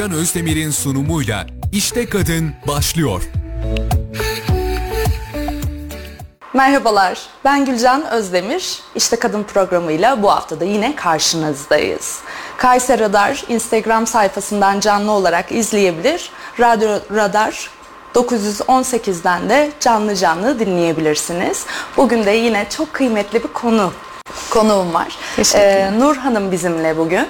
Gülcan Özdemir'in sunumuyla İşte Kadın başlıyor. Merhabalar, ben Gülcan Özdemir. İşte Kadın programıyla bu hafta da yine karşınızdayız. Kayseri Radar Instagram sayfasından canlı olarak izleyebilir. Radyo Radar 918'den de canlı canlı dinleyebilirsiniz. Bugün de yine çok kıymetli bir konu konuğum var. Ee, Nur Hanım bizimle bugün.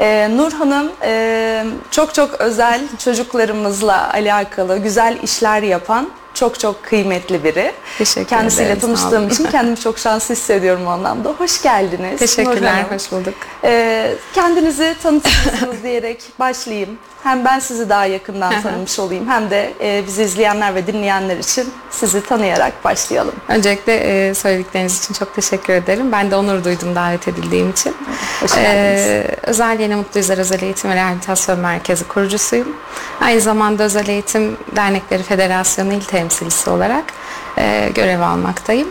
Ee, Nur Hanım e, çok çok özel çocuklarımızla alakalı güzel işler yapan çok çok kıymetli biri. Teşekkür Kendisiyle ederim, tanıştığım için kendimi çok şanslı hissediyorum o anlamda. Hoş geldiniz. Teşekkürler, Nur hoş bulduk. Ee, kendinizi tanıtırsınız diyerek başlayayım. Hem ben sizi daha yakından tanımış olayım hem de e, bizi izleyenler ve dinleyenler için sizi tanıyarak başlayalım. Öncelikle e, söyledikleriniz için çok teşekkür ederim. Ben de onur duydum davet edildiğim için. Hoş geldiniz. Ee, özel Yeni Mutlu Yüzler Özel Eğitim ve Rehabilitasyon Merkezi kurucusuyum. Aynı zamanda Özel Eğitim Dernekleri Federasyonu İl Temsilcisi olarak e, görev almaktayım.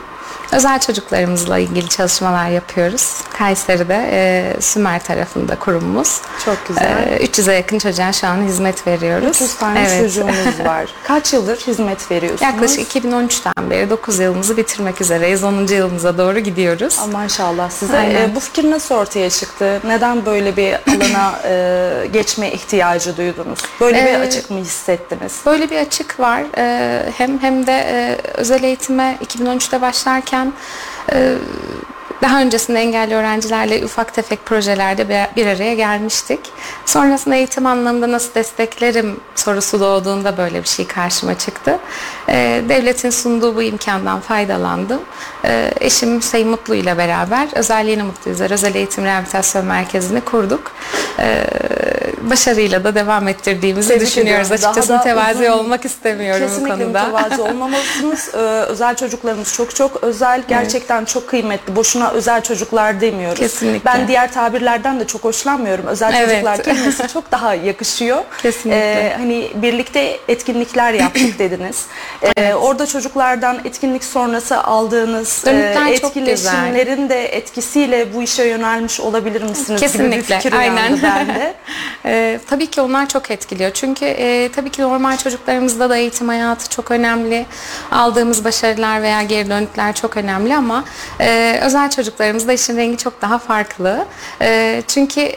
Özel çocuklarımızla ilgili çalışmalar yapıyoruz. Kayseri'de e, Sümer tarafında kurumumuz. Çok güzel. E, 300'e yakın çocuğa şu an hizmet veriyoruz. 300 tane çocuğumuz var. Kaç yıldır hizmet veriyorsunuz? Yaklaşık 2013'ten beri 9 yılımızı bitirmek üzereyiz. 10. yılımıza doğru gidiyoruz. Aa, maşallah size. E, bu fikir nasıl ortaya çıktı? Neden böyle bir alana e, geçme ihtiyacı duydunuz? Böyle bir Ee, açık mı hissettiniz? Böyle bir açık var. Ee, hem hem de e, özel eğitime 2013'te başlarken e, daha öncesinde engelli öğrencilerle ufak tefek projelerde bir- araya gelmiştik. Sonrasında eğitim anlamında nasıl desteklerim sorusu doğduğunda böyle bir şey karşıma çıktı. Ee, devletin sunduğu bu imkandan faydalandım. Ee, eşim Hüseyin Mutlu ile beraber Özel Yeni Mutlu Yüzler Özel Eğitim Rehabilitasyon Merkezi'ni kurduk. Ee, başarıyla da devam ettirdiğimizi Tebrik düşünüyoruz. ediyorum. Daha Açıkçası da mütevazi uzun- olmak istemiyorum Kesinlikle bu konuda. mütevazı olmamalısınız. Ee, özel çocuklarımız çok çok özel. Gerçekten çok kıymetli. Boşuna özel çocuklar demiyoruz. Kesinlikle. Ben diğer tabirlerden de çok hoşlanmıyorum. Özel Evet. çocuklar kelimesi çok daha yakışıyor. Kesinlikle. Ee, hani birlikte etkinlikler yaptık dediniz. Ee, Orada çocuklardan etkinlik sonrası aldığınız e, Dönütler çok etkileşimlerin de etkisiyle bu işe yönelmiş olabilir misiniz? gibi bir Kesinlikle, aynen. bende. Ee, tabii ki onlar çok etkiliyor. Çünkü e, tabii ki normal çocuklarımızda da eğitim hayatı çok önemli. Aldığımız başarılar veya geri dönütler çok önemli ama e, özel çocuklarımızda işin rengi çok daha farklı. E, çünkü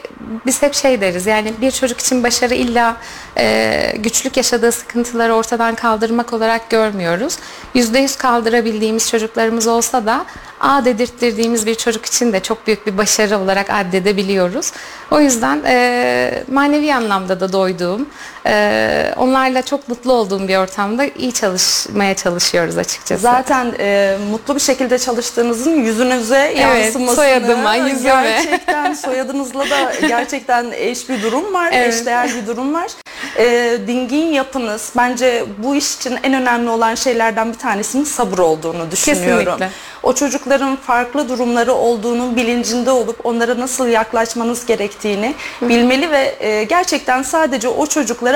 biz hep şey deriz yani bir çocuk için başarı illa e, güçlük yaşadığı sıkıntıları ortadan kaldırmak olarak görmüyoruz. %100 kaldırabildiğimiz çocuklarımız olsa da A dedirttirdiğimiz bir çocuk için de çok büyük bir başarı olarak addedebiliyoruz. O yüzden e, manevi anlamda da doyduğum, e, onlarla çok mutlu olduğum bir ortamda iyi çalışmaya çalışıyoruz açıkçası. Zaten e, mutlu bir şekilde çalıştığınızın yüzünüze yansımasını soyadıma, yüzüme. gerçekten soyadınızla da gerçekten eş bir durum var, Evet. eşdeğer bir durum var. E, dingin yapınız bence bu iş için en önemli olan şeylerden bir tanesinin sabır olduğunu düşünüyorum. Kesinlikle. O çocukların farklı durumları olduğunu bilincinde olup onlara nasıl yaklaşmanız gerektiğini bilmeli ve e, gerçekten sadece o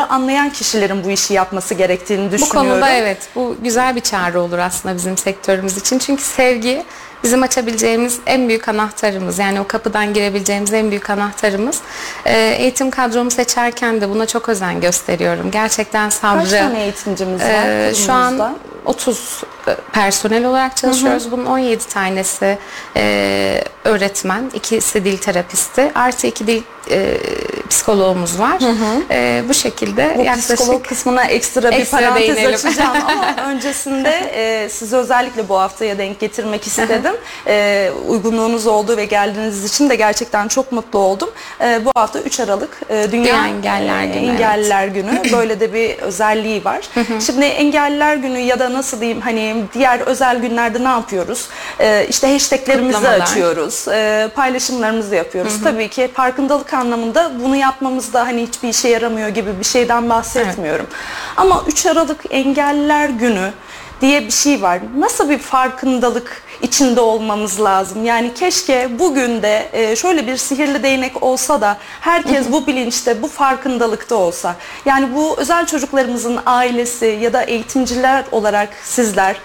çocukları anlayan kişilerin bu işi yapması gerektiğini Bu düşünüyorum. konuda evet bu güzel bir çağrı olur aslında bizim sektörümüz için. Çünkü sevgi bizim açabileceğimiz en büyük anahtarımız. Yani o kapıdan girebileceğimiz en büyük anahtarımız. Ee, eğitim kadromu seçerken de buna çok özen gösteriyorum. Gerçekten sabrı. Kaç tane eğitimcimiz var? Ee, şu an kurumumuzda? 30 personel olarak çalışıyoruz. Bunun 17 tanesi e, öğretmen, ikisi dil terapisti, artı iki dil e, psikoloğumuz var. E, bu şekilde Bu yaklaşık psikolog kısmına ekstra bir Ekstra parantez değinelim. açacağım ama öncesinde e, sizi özellikle bu haftaya denk getirmek istedim. E, uygunluğunuz olduğu ve geldiğiniz için de gerçekten çok mutlu oldum. E, bu hafta 3 Aralık e, Dünya, Dünya Engelliler e, Günü, Engelliler Günü. Böyle de bir özelliği var. Şimdi Engelliler Günü ya da nasıl diyeyim hani diğer özel günlerde ne yapıyoruz? E, işte hashtaglerimizi Kutlamalar. açıyoruz. E, paylaşımlarımızı yapıyoruz. Tabii ki farkındalık anlamında bunu yapmamızda hani hiçbir işe yaramıyor gibi bir şeyden bahsetmiyorum. Ama 3 Aralık Engelliler Günü diye bir şey var. Nasıl bir farkındalık içinde olmamız lazım. Yani keşke bugün de e, şöyle bir sihirli değnek olsa da herkes bu bilinçte, bu farkındalıkta olsa. Yani bu özel çocuklarımızın ailesi ya da eğitimciler olarak sizler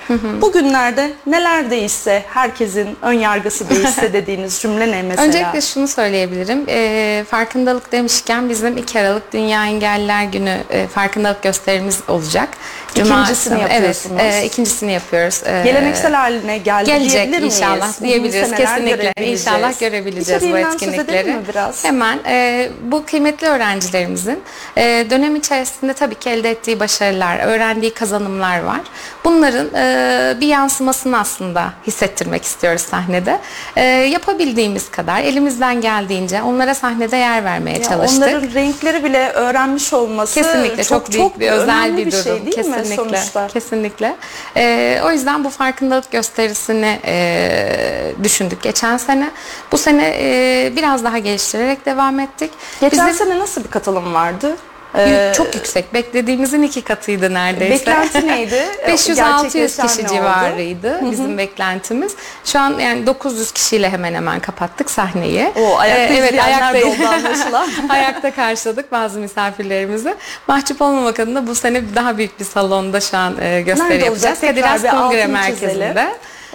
bugünlerde neler değişse, herkesin ön yargısı değişse dediğiniz cümle ne mesela? Öncelikle şunu söyleyebilirim. E, farkındalık demişken bizim 2 Aralık Dünya Engelliler Günü e, farkındalık gösterimiz olacak. İkincisini akşamı- yapıyorsunuz. Evet, e, ikincisini yapıyoruz. E, Geleneksel haline geldi Gelecek miyiz? inşallah diyebiliriz. Kesinlikle. İnşallah görebileceğiz bu etkinlikleri. mi biraz? Hemen e, bu kıymetli öğrencilerimizin e, dönem içerisinde tabii ki elde ettiği başarılar, öğrendiği kazanımlar var. Bunların e, bir yansımasını aslında hissettirmek istiyoruz sahnede. E, yapabildiğimiz kadar elimizden geldiğince onlara sahnede yer vermeye Ya çalıştık. Onların renkleri bile öğrenmiş olması Kesinlikle çok, büyük bir özel bir durum. şey değil kesinlikle. mi sonuçta? Kesinlikle. Ee, o yüzden bu farkındalık gösterisini e, düşündük geçen sene. Bu sene e, biraz daha geliştirerek devam ettik. Geçen Bizim sene nasıl bir katılım vardı? Ee, çok yüksek. Beklediğimizin iki katıydı neredeyse. Beklenti neydi? 500-600 Gerçekleşen kişi ne oldu? civarıydı bizim beklentimiz. Şu an yani 900 kişiyle hemen hemen kapattık sahneyi. O ayakta Ee, de ayakta- ayakta karşıladık bazı misafirlerimizi. Mahcup olmamak adına bu sene daha büyük bir salonda şu an e, gösteri Nerede yapacağız. Kadir Has Kongre Merkezi'nde. çizelim.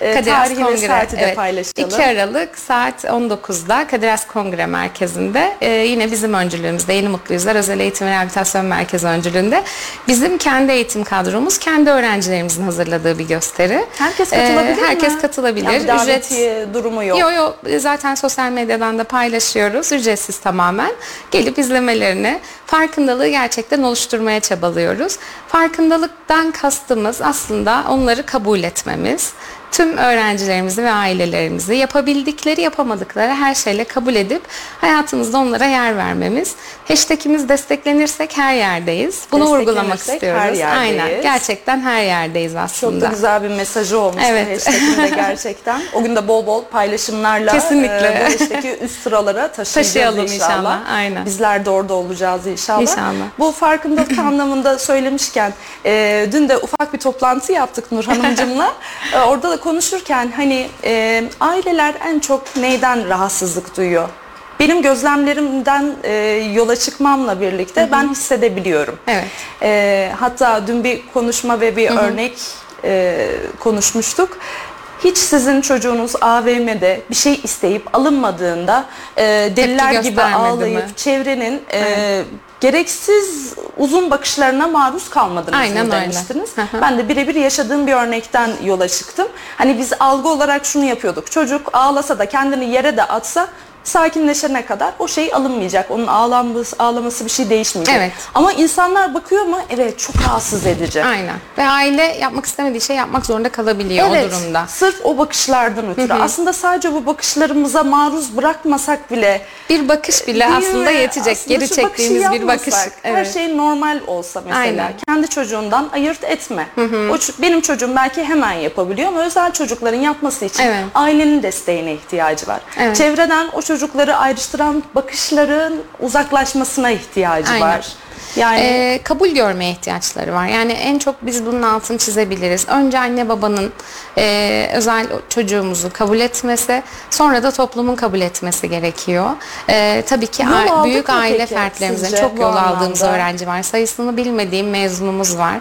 Ee, Kadir Has ve saati de paylaşalım. 2 Aralık saat 19'da Kadir Has Kongre Merkezi'nde e, yine bizim öncülüğümüzde Yeni Mutlu Yüzler Özel Eğitim ve Rehabilitasyon Merkezi öncülüğünde bizim kendi eğitim kadromuz kendi öğrencilerimizin hazırladığı bir gösteri. Herkes Ee, katılabilir mi? Herkes katılabilir. Yani Ücret durumu yok. Yok yok zaten sosyal medyadan da paylaşıyoruz. Ücretsiz tamamen. Gelip izlemelerini, farkındalığı gerçekten oluşturmaya çabalıyoruz. Farkındalıktan kastımız aslında onları kabul etmemiz. Tüm öğrencilerimizi ve ailelerimizi yapabildikleri yapamadıkları her şeyle kabul edip hayatımızda onlara yer vermemiz. Hashtagimiz desteklenirsek her yerdeyiz. Bunu vurgulamak istiyoruz. her yerdeyiz. Aynen. Gerçekten her yerdeyiz Çok aslında. da güzel bir mesajı olmuş Evet. bu hashtag'in de gerçekten. O gün de bol bol paylaşımlarla Kesinlikle. e, bu hashtag'i üst sıralara taşıyacağız Taşıyalım inşallah. inşallah, aynen. Bizler de orada olacağız inşallah. İnşallah. Bu farkındalık anlamında söylemişken e, dün de ufak bir toplantı yaptık Nur Hanımcığımla. E, orada da konuşurken hani e, aileler en çok neyden rahatsızlık duyuyor? Benim gözlemlerimden e, yola çıkmamla birlikte ben hissedebiliyorum. Evet. E, hatta dün bir konuşma ve bir örnek e, konuşmuştuk. Hiç sizin çocuğunuz AVM'de bir şey isteyip alınmadığında e, deliler gibi ağlayıp mi? çevrenin e, gereksiz uzun bakışlarına maruz kalmadınız Aynen mı öyle. demiştiniz. Ben de birebir yaşadığım bir örnekten yola çıktım. Hani biz algı olarak şunu yapıyorduk. Çocuk ağlasa da kendini yere de atsa sakinleşene kadar o şey alınmayacak. Onun ağlaması, ağlaması bir şey değişmeyecek. Evet. Ama insanlar bakıyor mu? Evet çok rahatsız edici. Aynen. Ve aile yapmak istemediği şey yapmak zorunda kalabiliyor o durumda. Sırf o bakışlardan ötürü. Aslında sadece bu bakışlarımıza maruz bırakmasak bile Bir bakış bile aslında yetecek. Aslında Geri çektiğimiz bir bakış. yapmasak, Her Evet. şey normal olsa mesela. Aynen. Kendi çocuğundan ayırt etme. O benim çocuğum belki hemen yapabiliyor ama özel çocukların yapması için Evet. ailenin desteğine ihtiyacı var. Evet. Çevreden o çocukları ayrıştıran bakışların uzaklaşmasına ihtiyacı Aynen. var. Yani Ee, kabul görmeye ihtiyaçları var. Yani en çok biz bunun altını çizebiliriz. Önce anne babanın e, özel çocuğumuzu kabul etmesi, sonra da toplumun kabul etmesi gerekiyor. E, tabii ki a- büyük aile peki fertlerimizin çok yol aldığımız anlamda? öğrenci var. Sayısını bilmediğim mezunumuz var.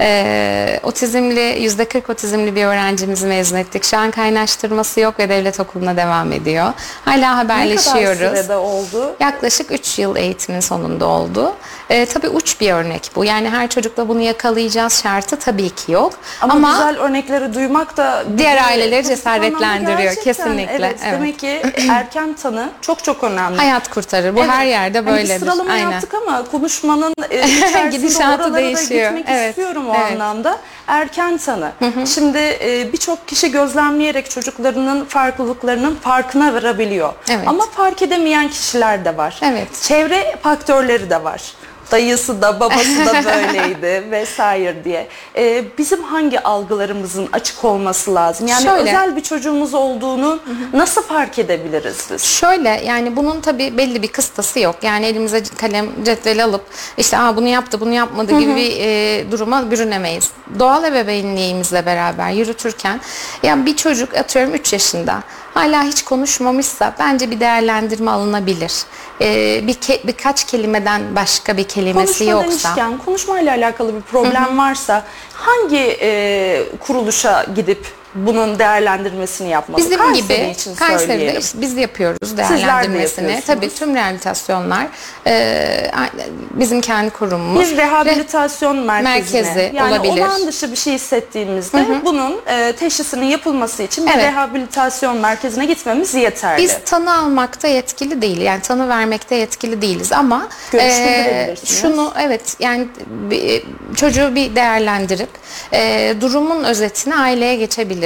E, otizmli, %40 otizmli bir öğrencimizi mezun ettik. Şu an kaynaştırması yok ve devlet okuluna devam ediyor. Hala ne kadar haberleşiyoruz. sürede oldu? Yaklaşık 3 yıl eğitimin sonunda oldu. Ee, tabii uç bir örnek bu. Yani her çocukla bunu yakalayacağız şartı tabii ki yok. Ama, Ama, güzel örnekleri duymak da Diğer aileleri cesaretlendiriyor. Kesinlikle, Evet, evet. Demek ki erken tanı çok çok önemli. hayat kurtarır. Bu Evet. her yerde Hani böyledir. sıralama Aynen. yaptık ama konuşmanın e, Gidişatı değişiyor. da gitmek Evet, istiyorum o evet. anlamda. Erken tanı. Şimdi e, birçok kişi gözlemleyerek çocuklarının farklılıklarının farkına varabiliyor. Evet. Ama fark edemeyen kişiler de var. Evet. Çevre faktörleri de var. Dayısı da babası da böyleydi vesaire diye. Ee, bizim hangi algılarımızın açık olması lazım? Yani Şöyle. özel bir çocuğumuz olduğunu nasıl fark edebiliriz biz? Şöyle yani bunun tabii belli bir kıstası yok. Yani elimize kalem cetveli alıp işte Aa, bunu yaptı bunu yapmadı gibi bir e, duruma bürünemeyiz. Doğal ebeveynliğimizle beraber yürütürken ya bir çocuk atıyorum 3 yaşında hala hiç konuşmamışsa bence bir değerlendirme alınabilir. E, bir ke- birkaç kelimeden başka bir kelimesi Konuşma yoksa. demişken konuşmayla alakalı bir problem varsa hangi e, kuruluşa gidip bunun değerlendirmesini yapmalı? Bizim Kayseri gibi için Kayseri'de söyleyelim. işte biz yapıyoruz de değerlendirmesini. Tabii tüm rehabilitasyonlar e, bizim kendi kurumumuz. Bir rehabilitasyon merkezine, merkezi yani olabilir. olağan dışı bir şey hissettiğimizde bunun e, teşhisinin yapılması için bir Evet. rehabilitasyon merkezine gitmemiz yeterli. Biz tanı almakta yetkili değil. Yani tanı vermekte yetkili değiliz ama e, şunu evet yani bir- çocuğu bir değerlendirip e, durumun özetini aileye geçebiliriz.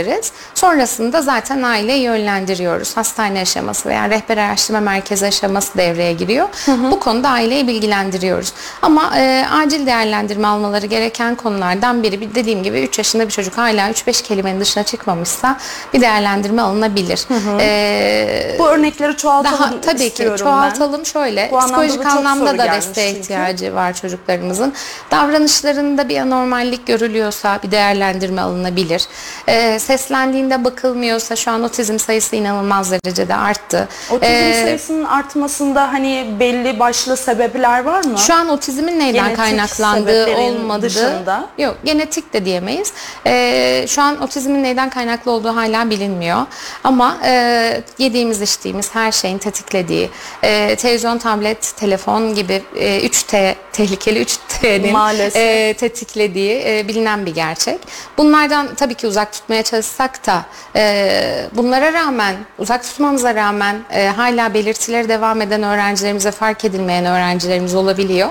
Sonrasında zaten aileyi yönlendiriyoruz. Hastane aşaması veya rehber araştırma merkezi aşaması devreye giriyor. Bu konuda aileyi bilgilendiriyoruz. Ama e, acil değerlendirme almaları gereken konulardan biri bir- dediğim gibi 3 yaşında bir çocuk hala 3-5 kelimenin dışına çıkmamışsa bir değerlendirme alınabilir. E, Bu örnekleri çoğaltalım daha tabii ki çoğaltalım şöyle. Bu Psikolojik anlamda da desteğe çünkü. ihtiyacı var çocuklarımızın. Davranışlarında bir anormallik görülüyorsa bir değerlendirme alınabilir. Ee, seslendiğinde bakılmıyorsa şu an otizm sayısı inanılmaz derecede arttı. Otizm Ee, sayısının artmasında hani belli başlı sebepler var mı? Şu an otizmin neyden Genetik kaynaklandığı olmadığı dışında? yok genetik de diyemeyiz. Ee, şu an otizmin neyden kaynaklı olduğu hala bilinmiyor. Ama e, yediğimiz içtiğimiz her şeyin tetiklediği e, televizyon, tablet, telefon gibi e, 3T tehlikeli 3T'nin Maalesef. e, tetiklediği e, bilinen bir gerçek. Bunlardan tabii ki uzak tutmaya çalışsak da e, bunlara rağmen uzak tutmamıza rağmen e, hala belirtileri devam eden öğrencilerimize fark edilmeyen öğrencilerimiz olabiliyor.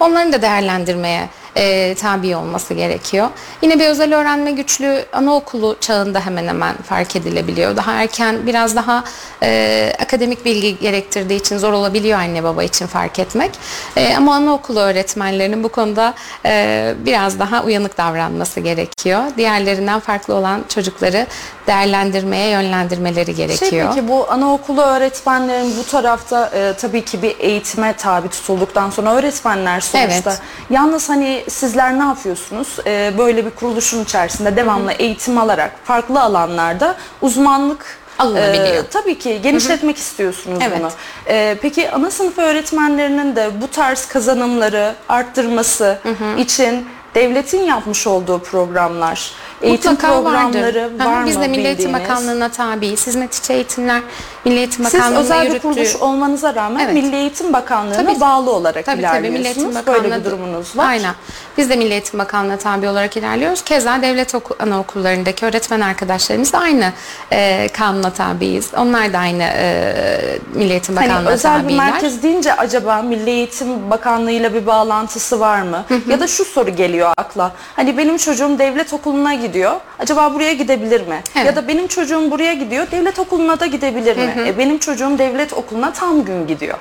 Onların da değerlendirmeye e, tabi olması gerekiyor. Yine bir özel öğrenme güçlü anaokulu çağında hemen hemen fark edilebiliyor. Daha erken biraz daha e, akademik bilgi gerektirdiği için zor olabiliyor anne baba için fark etmek. E, ama anaokulu öğretmenlerinin bu konuda e, biraz daha uyanık davranması gerekiyor. Diğerlerinden farklı olan çocukları değerlendirmeye yönlendirmeleri gerekiyor. Şey peki bu anaokulu öğretmenlerin bu tarafta e, tabii ki bir eğitime tabi tutulduktan sonra öğretmenler sonuçta. Evet. Yalnız hani sizler ne yapıyorsunuz? E, böyle bir kuruluşun içerisinde devamlı eğitim alarak farklı alanlarda uzmanlık Alınabiliyor. e, tabii ki genişletmek istiyorsunuz Evet. bunu. E, peki ana sınıf öğretmenlerinin de bu tarz kazanımları arttırması için devletin yapmış olduğu programlar, eğitim Mutlaka programları vardır. var mı Biz de Milli Eğitim bildiğiniz? Bakanlığı'na tabiiz. Hizmet içi eğitimler Milli Eğitim Siz Bakanlığı'na özel bir yürüttüğü... kuruluş olmanıza rağmen Evet. Milli Eğitim Bakanlığı'na Tabii. bağlı olarak Tabii tabii Milli ilerliyorsunuz. Eğitim Bakanlığı Böyle bir durumunuz var. Aynen. Biz de Milli Eğitim Bakanlığı'na tabi olarak ilerliyoruz. Keza devlet oku, anaokullarındaki öğretmen arkadaşlarımız da aynı e, kanuna tabiiz. Onlar da aynı e, Milli Eğitim Hani Bakanlığı'na özel bir tabiler. merkez deyince acaba Milli Eğitim Bakanlığı'yla bir bağlantısı var mı? Ya da şu soru geliyor akla. Hani benim çocuğum devlet okuluna gidiyor. Acaba buraya gidebilir mi? Evet. Ya da benim çocuğum buraya gidiyor. Devlet okuluna da gidebilir mi? E, benim çocuğum devlet okuluna tam gün gidiyor.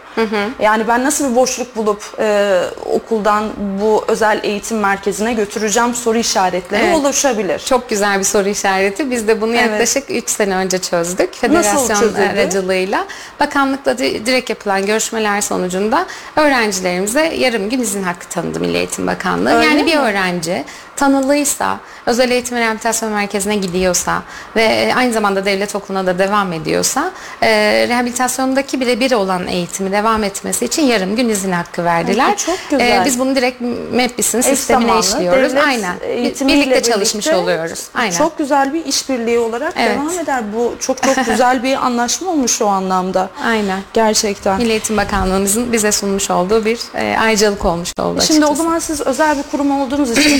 Yani ben nasıl bir boşluk bulup e, okuldan bu özel eğitim merkezine götüreceğim soru işaretleri Evet. oluşabilir. Çok güzel bir soru işareti. Biz de bunu Evet. yaklaşık 3 sene önce çözdük. Federasyon çözüldü? aracılığıyla. Bakanlıkla di- direkt yapılan görüşmeler sonucunda öğrencilerimize yarım gün izin hakkı tanıdı Milli Eğitim Bakanlığı. Öyle yani bir mi? öğrenci tanılıysa, özel eğitim ve rehabilitasyon merkezine gidiyorsa ve e, aynı zamanda devlet okuluna da devam ediyorsa e, rehabilitasyondaki birebir olan eğitimi devam etmesi için yarım gün izin hakkı verdiler. Ay, çok güzel. E, biz bunu direkt MEPBİS'in sistemine zamanlı işliyoruz. Aynen. Bir- eğitimiyle Birlikte çalışmış birlikte oluyoruz. Aynen. Çok güzel bir işbirliği olarak Evet. devam eder. Bu çok çok güzel bir anlaşma olmuş o anlamda. Aynen. Gerçekten. Milli Eğitim Bakanlığımızın bize sunmuş olduğu bir e, ayrıcalık olmuş oldu Şimdi o açıkçası. zaman siz özel bir kurum olduğunuz için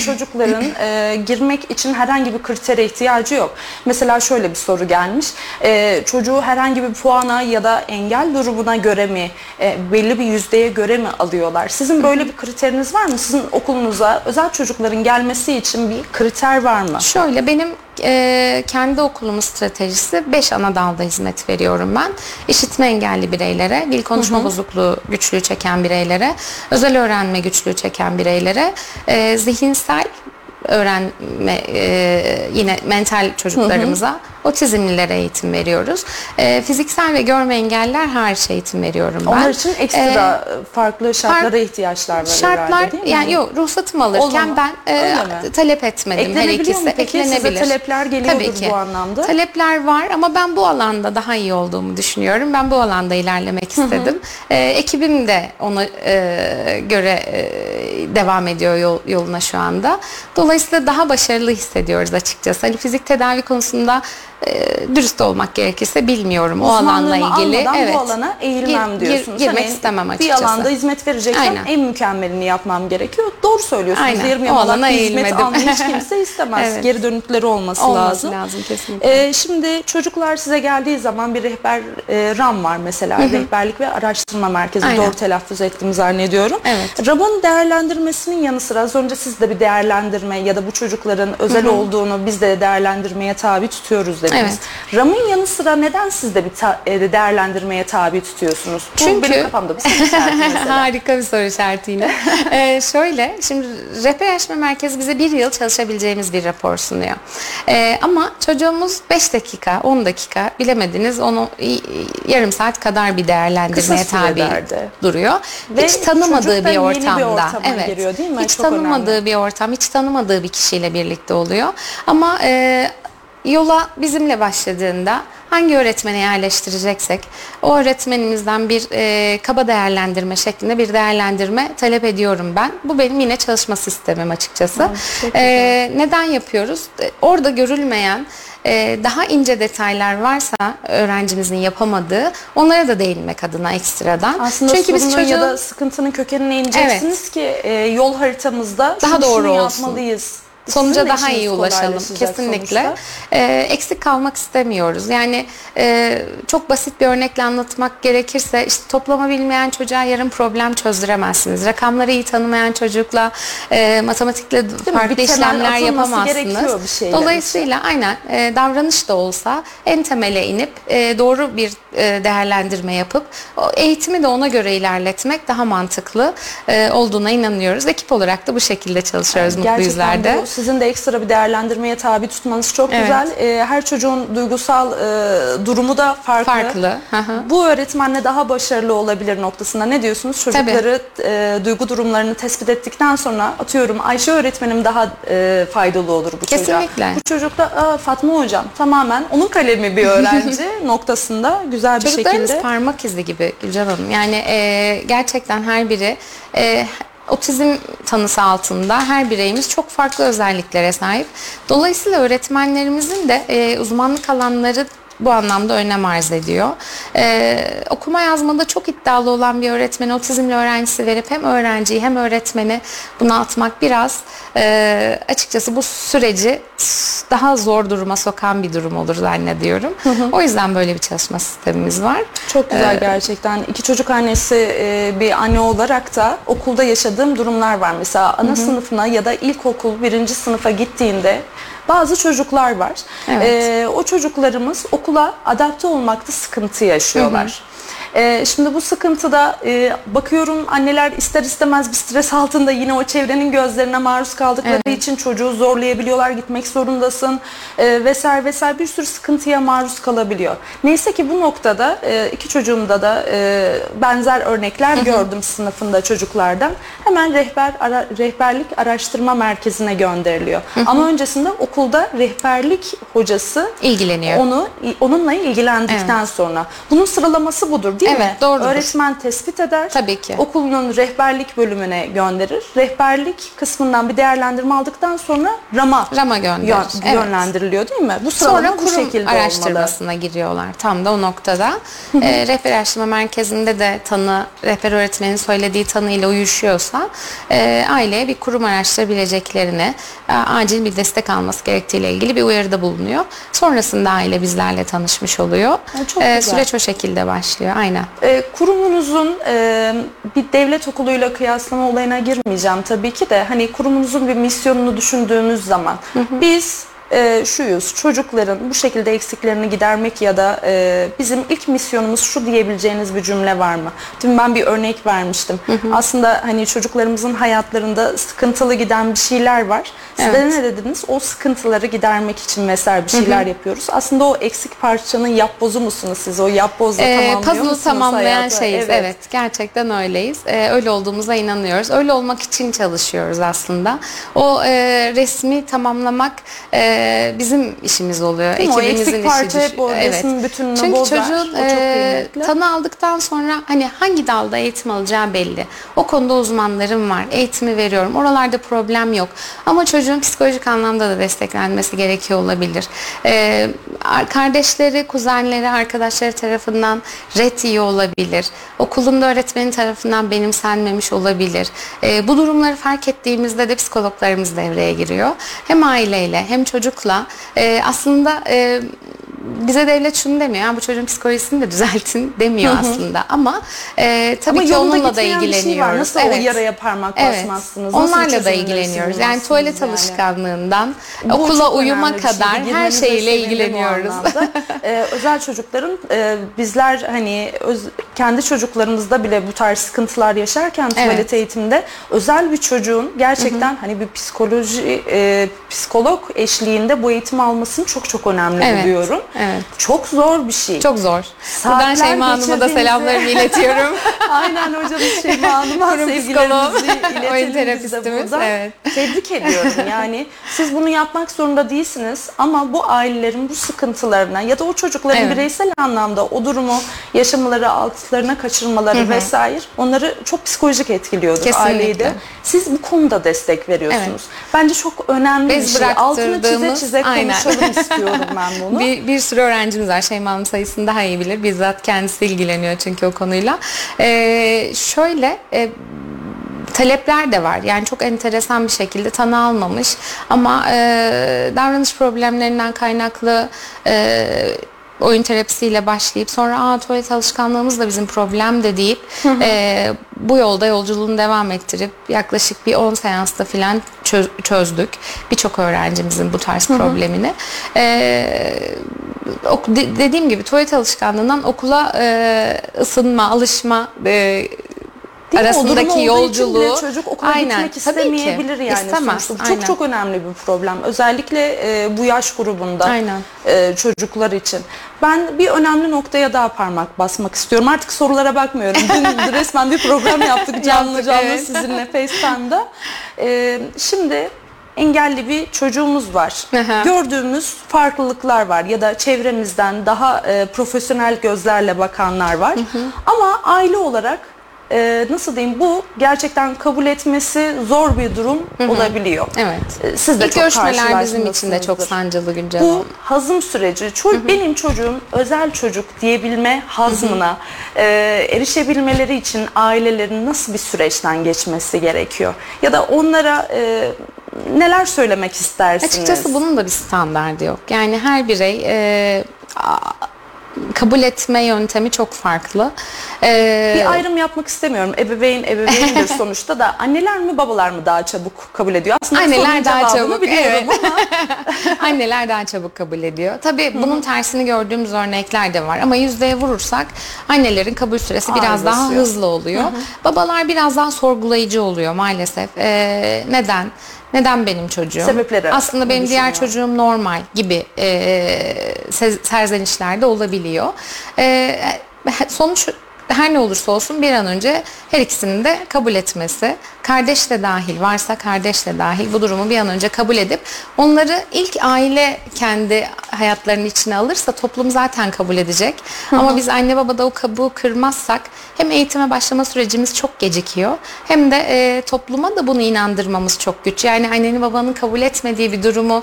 çocukların e, girmek için herhangi bir kritere ihtiyacı yok. Mesela şöyle bir soru gelmiş. E, çocuğu herhangi bir puana ya da engel durumuna göre mi e, belli bir yüzdeye göre mi alıyorlar? Sizin böyle bir kriteriniz var mı? Sizin okulunuza özel çocukların gelmesi için bir kriter var mı? Şöyle benim e, kendi okulumun stratejisi 5 ana dalda hizmet veriyorum ben. İşitme engelli bireylere, dil konuşma bozukluğu güçlüğü çeken bireylere, özel öğrenme güçlüğü çeken bireylere, e, zihinsel öğrenme e, yine mental çocuklarımıza otizmlilere eğitim veriyoruz. E, fiziksel ve görme engeller hariç eğitim veriyorum ben. Onlar için ekstra E, farklı şartlara ihtiyaçlar var Şartlar herhalde değil mi? yani yok ruhsatımı alırken Olmama. ben e, talep etmedim her ikisi. mu peki? Size Eklenebilir. talepler geliyordur Tabii ki. bu anlamda. Talepler var ama ben bu alanda daha iyi olduğumu düşünüyorum. Ben bu alanda ilerlemek istedim. E, ekibim de ona e, göre e, devam ediyor yol, yoluna şu anda. Dolayısıyla daha başarılı hissediyoruz açıkçası. Hani fizik tedavi konusunda e, dürüst olmak gerekirse bilmiyorum o alanla ilgili. evet. bu alana eğilmem Gir- gir- diyorsunuz. girmek Hani istemem Bir açıkçası. alanda hizmet vereceksem Aynen. en mükemmelini yapmam gerekiyor. Doğru söylüyorsunuz. Aynen. Yarım O yamalak alana bir hizmet hiç kimse istemez. Evet. Geri dönütleri olması, Olması lazım. lazım, kesinlikle. Ee, şimdi çocuklar size geldiği zaman bir rehber e, RAM var mesela. Rehberlik ve Araştırma Merkezi. Aynen. Doğru telaffuz ettim zannediyorum. Evet. RAM'ın değerlendirmesinin yanı sıra az önce siz de bir değerlendirme ya da bu çocukların özel olduğunu biz de değerlendirmeye tabi tutuyoruz Evet. RAM'ın yanı sıra neden siz de bir ta- e, değerlendirmeye tabi tutuyorsunuz? Bu Çünkü- benim kafamda bir soru işareti mesela. Harika bir soru işareti yine. Ee, şöyle, şimdi rehber araştırma merkezi bize bir yıl çalışabileceğimiz bir rapor sunuyor. Ee, ama çocuğumuz 5 dakika, 10 dakika bilemediniz onu yarım saat kadar bir değerlendirmeye Kısa tabi duruyor. Ve hiç tanımadığı bir yeni bir ortamda. ortama evet. giriyor değil mi? Hiç Çok tanımadığı önemli. bir ortam, hiç tanımadığı bir kişiyle birlikte oluyor. Ama e, yola bizimle başladığında hangi öğretmene yerleştireceksek o öğretmenimizden bir e, kaba değerlendirme şeklinde bir değerlendirme talep ediyorum ben. Bu benim yine çalışma sistemim açıkçası. E, neden yapıyoruz? E, Orada görülmeyen e, daha ince detaylar varsa öğrencimizin yapamadığı onlara da değinmek adına ekstradan. Aslında Çünkü biz çocuğun ya da sıkıntının kökenine ineceksiniz ki e, yol haritamızda Daha şunu, doğru şunu olsun. yapmalıyız. Sonuca daha iyi ulaşalım kesinlikle. Ee, eksik kalmak istemiyoruz. Yani e, çok basit bir örnekle anlatmak gerekirse işte toplama bilmeyen çocuğa yarım problem çözdüremezsiniz. Rakamları iyi tanımayan çocukla e, matematikle farklı Bir temel işlemler yapamazsınız. Dolayısıyla aynen e, davranış da olsa en temele inip e, doğru bir e, değerlendirme yapıp o eğitimi de ona göre ilerletmek daha mantıklı e, olduğuna inanıyoruz. Ekip olarak da bu şekilde çalışıyoruz mutlu Gerçekten yüzlerde. Sizin de ekstra bir değerlendirmeye tabi tutmanız çok Evet. güzel. E, her çocuğun duygusal e, durumu da farklı. Farklı. Bu öğretmenle daha başarılı olabilir noktasında ne diyorsunuz? Çocukları e, duygu durumlarını tespit ettikten sonra atıyorum Ayşe öğretmenim daha e, faydalı olur bu çocuğa. Kesinlikle. Bu çocuk da "Aa, Fatma hocam tamamen onun kalemi bir öğrenci noktasında güzel bir Çocuklarımız şekilde. parmak izi gibi Gülcan Hanım. Yani e, gerçekten her biri e, otizm tanısı altında her bireyimiz çok farklı özelliklere sahip. Dolayısıyla öğretmenlerimizin de e, uzmanlık alanları bu anlamda önem arz ediyor. Ee, okuma yazmada çok iddialı olan bir öğretmeni otizmli öğrencisi verip hem öğrenciyi hem öğretmeni bunaltmak biraz e, açıkçası bu süreci daha zor duruma sokan bir durum olur zannediyorum. O yüzden böyle bir çalışma sistemimiz var. Çok güzel gerçekten. İki çocuk annesi e, bir anne olarak da okulda yaşadığım durumlar var. Mesela ana sınıfına ya da ilkokul birinci sınıfa gittiğinde bazı çocuklar var. Evet. E, o çocuklarımız okula adapte olmakta sıkıntı yaşıyorlar. E, şimdi bu sıkıntıda e, bakıyorum anneler ister istemez bir stres altında yine o çevrenin gözlerine maruz kaldıkları Evet. için çocuğu zorlayabiliyorlar gitmek zorundasın e, vesaire vesaire bir sürü sıkıntıya maruz kalabiliyor. Neyse ki bu noktada e, iki çocuğumda da e, benzer örnekler gördüm sınıfında çocuklardan. Hemen rehber ara- rehberlik araştırma merkezine gönderiliyor. Ama öncesinde okulda rehberlik hocası İlgileniyor. onu onunla ilgilendikten sonra bunun sıralaması budur. Değil mi? Evet, doğrudur. Öğretmen tespit eder. Tabii ki. Okulunun rehberlik bölümüne gönderir. Rehberlik kısmından bir değerlendirme aldıktan sonra RAM'a Rama gönderir, yön- evet. yönlendiriliyor değil mi? Bu sıralama Sonra bu kurum şekilde olmalı. araştırmasına giriyorlar. Tam da o noktada. e, rehber araştırma merkezinde de tanı, rehber öğretmenin söylediği tanıyla uyuşuyorsa e, aileye bir kurum araştırabileceklerini, e, acil bir destek alması gerektiğiyle ilgili bir uyarıda bulunuyor. Sonrasında aile bizlerle tanışmış oluyor. Ha, çok E, güzel. süreç o şekilde başlıyor. Aynen. E, kurumunuzun e, bir devlet okuluyla kıyaslama olayına girmeyeceğim tabii ki de. Hani kurumunuzun bir misyonunu düşündüğümüz zaman biz e, şuyuz çocukların bu şekilde eksiklerini gidermek ya da e, bizim ilk misyonumuz şu diyebileceğiniz bir cümle var mı? Dün ben bir örnek vermiştim. Aslında hani çocuklarımızın hayatlarında sıkıntılı giden bir şeyler var. Siz de Evet. ne dediniz? O sıkıntıları gidermek için mesela bir şeyler yapıyoruz. Aslında o eksik parçanın yapbozu musunuz siz? O yapbozla Ee, tamamlıyor puzzle'ı musunuz tamamlayan hayatı? şeyiz. Evet. gerçekten öyleyiz. Ee, öyle olduğumuza inanıyoruz. Öyle olmak için çalışıyoruz aslında. O e, resmi tamamlamak e, bizim işimiz oluyor. Değil mi? O Ekibimizin eksik parça hep o resmin bütününü Çünkü bozar. çocuğun e, tanı aldıktan sonra hani hangi dalda eğitim alacağı belli. O konuda uzmanlarım var. Eğitimi veriyorum. Oralarda problem yok. Ama çocuğun psikolojik anlamda da desteklenmesi gerekiyor olabilir. Ee, ar- kardeşleri, kuzenleri, arkadaşları tarafından ret yiyor olabilir. Okulunda öğretmenin tarafından benimsenmemiş olabilir. Ee, bu durumları fark ettiğimizde de psikologlarımız devreye giriyor. Hem aileyle hem çocukla e, aslında e, bize devlet şunu demiyor. "Ya bu çocuğun psikolojisini de düzeltin demiyor aslında. Ama e, tabii Ama ki onunla da ilgileniyoruz. şey var. Nasıl o yaraya parmak Evet. basmazsınız? Nasıl Onlarla da ilgileniyoruz. Yani tuvalet yani? alışkanlığından Bu okula uyuma şey. kadar her Girmenize şeyle ilgileniyoruz. Ee, özel çocukların e, bizler hani öz- kendi çocuklarımızda bile bu tarz sıkıntılar yaşarken tuvalet Evet. eğitiminde özel bir çocuğun gerçekten hani bir psikoloji e, psikolog eşliğinde bu eğitimi almasını çok çok önemli Evet, buluyorum. Evet. Çok zor bir şey. Çok zor. Buradan Saatler Şeyma Hanım'a da selamlarımı iletiyorum. Aynen hocamız Şeyma Hanım'a sevgilerimizi iletelim terapistimiz, buradan. evet. Tebrik ediyorum yani siz bunu yapmak zorunda değilsiniz ama bu ailelerin bu sıkıntılarına ya da o çocukların Evet. bireysel anlamda o durumu yaşamaları altlarına kaçırmaları vesaire onları çok psikolojik etkiliyordur Kesinlikle. aileyi de. Siz bu konuda destek veriyorsunuz. Bence çok önemli Biz bir şey. Altını çize çize Aynen. konuşalım istiyorum ben bunu. Bir, bir sürü öğrencimiz var. Şeyma Hanım sayısını daha iyi bilir. Bizzat kendisi ilgileniyor çünkü o konuyla. Ee, şöyle e, talepler de var. Yani çok enteresan bir şekilde tanı almamış ama e, davranış problemlerinden kaynaklı e, oyun terapisiyle başlayıp sonra Aa, tuvalet alışkanlığımız da bizim problem de deyip e, bu yolda yolculuğunu devam ettirip yaklaşık bir 10 seansta filan çö- çözdük. Birçok öğrencimizin bu tarz problemini. E, ok- de- dediğim gibi tuvalet alışkanlığından okula e, ısınma, alışma e, Değil mi? Arasındaki için yolculuğu çocuk okula Aynen, gitmek tabii ki. istemeyebilir yani. İstemez, sonuçta. Aynen. Çok çok önemli bir problem. Özellikle e, bu yaş grubunda Aynen. e, çocuklar için. Ben bir önemli noktaya daha parmak basmak istiyorum. Artık sorulara bakmıyorum. Dün resmen bir program yaptık canlı Yaptık, canlı evet. sizinle FaceTime'da. E, şimdi engelli bir çocuğumuz var. Aha. Gördüğümüz farklılıklar var ya da çevremizden daha e, profesyonel gözlerle bakanlar var. Ama aile olarak e, nasıl diyeyim bu gerçekten kabul etmesi zor bir durum olabiliyor. Evet. E, Siz de İlk çok görüşmeler bizim için de çok sancılı Gülcan Bu hazım süreci, ço- benim çocuğum özel çocuk diyebilme hazmına e, erişebilmeleri için ailelerin nasıl bir süreçten geçmesi gerekiyor? Ya da onlara e, neler söylemek istersiniz? Açıkçası bunun da bir standardı yok. Yani her birey e, kabul etme yöntemi çok farklı. E, Bir ayrım yapmak istemiyorum. Ebeveyn ebeveyndir sonuçta da anneler mi babalar mı daha çabuk kabul ediyor? Aslında Anneler daha çabuk, biliyorum evet. ama Anneler daha çabuk kabul ediyor. Tabii bunun tersini gördüğümüz örnekler de var ama yüzdeye vurursak annelerin kabul süresi biraz Ağır daha basıyor. hızlı oluyor. Babalar biraz daha sorgulayıcı oluyor maalesef. Ee, neden? Neden benim çocuğum? Sebepleri Aslında benim diğer çocuğum normal gibi e, se- serzenişler de olabiliyor. E, sonuç her ne olursa olsun bir an önce her ikisinin de kabul etmesi, kardeş de dahil varsa kardeş de dahil bu durumu bir an önce kabul edip onları ilk aile kendi hayatlarının içine alırsa toplum zaten kabul edecek. Ama biz anne babada o kabuğu kırmazsak hem eğitime başlama sürecimiz çok gecikiyor hem de e, topluma da bunu inandırmamız çok güç. Yani annenin babanın kabul etmediği bir durumu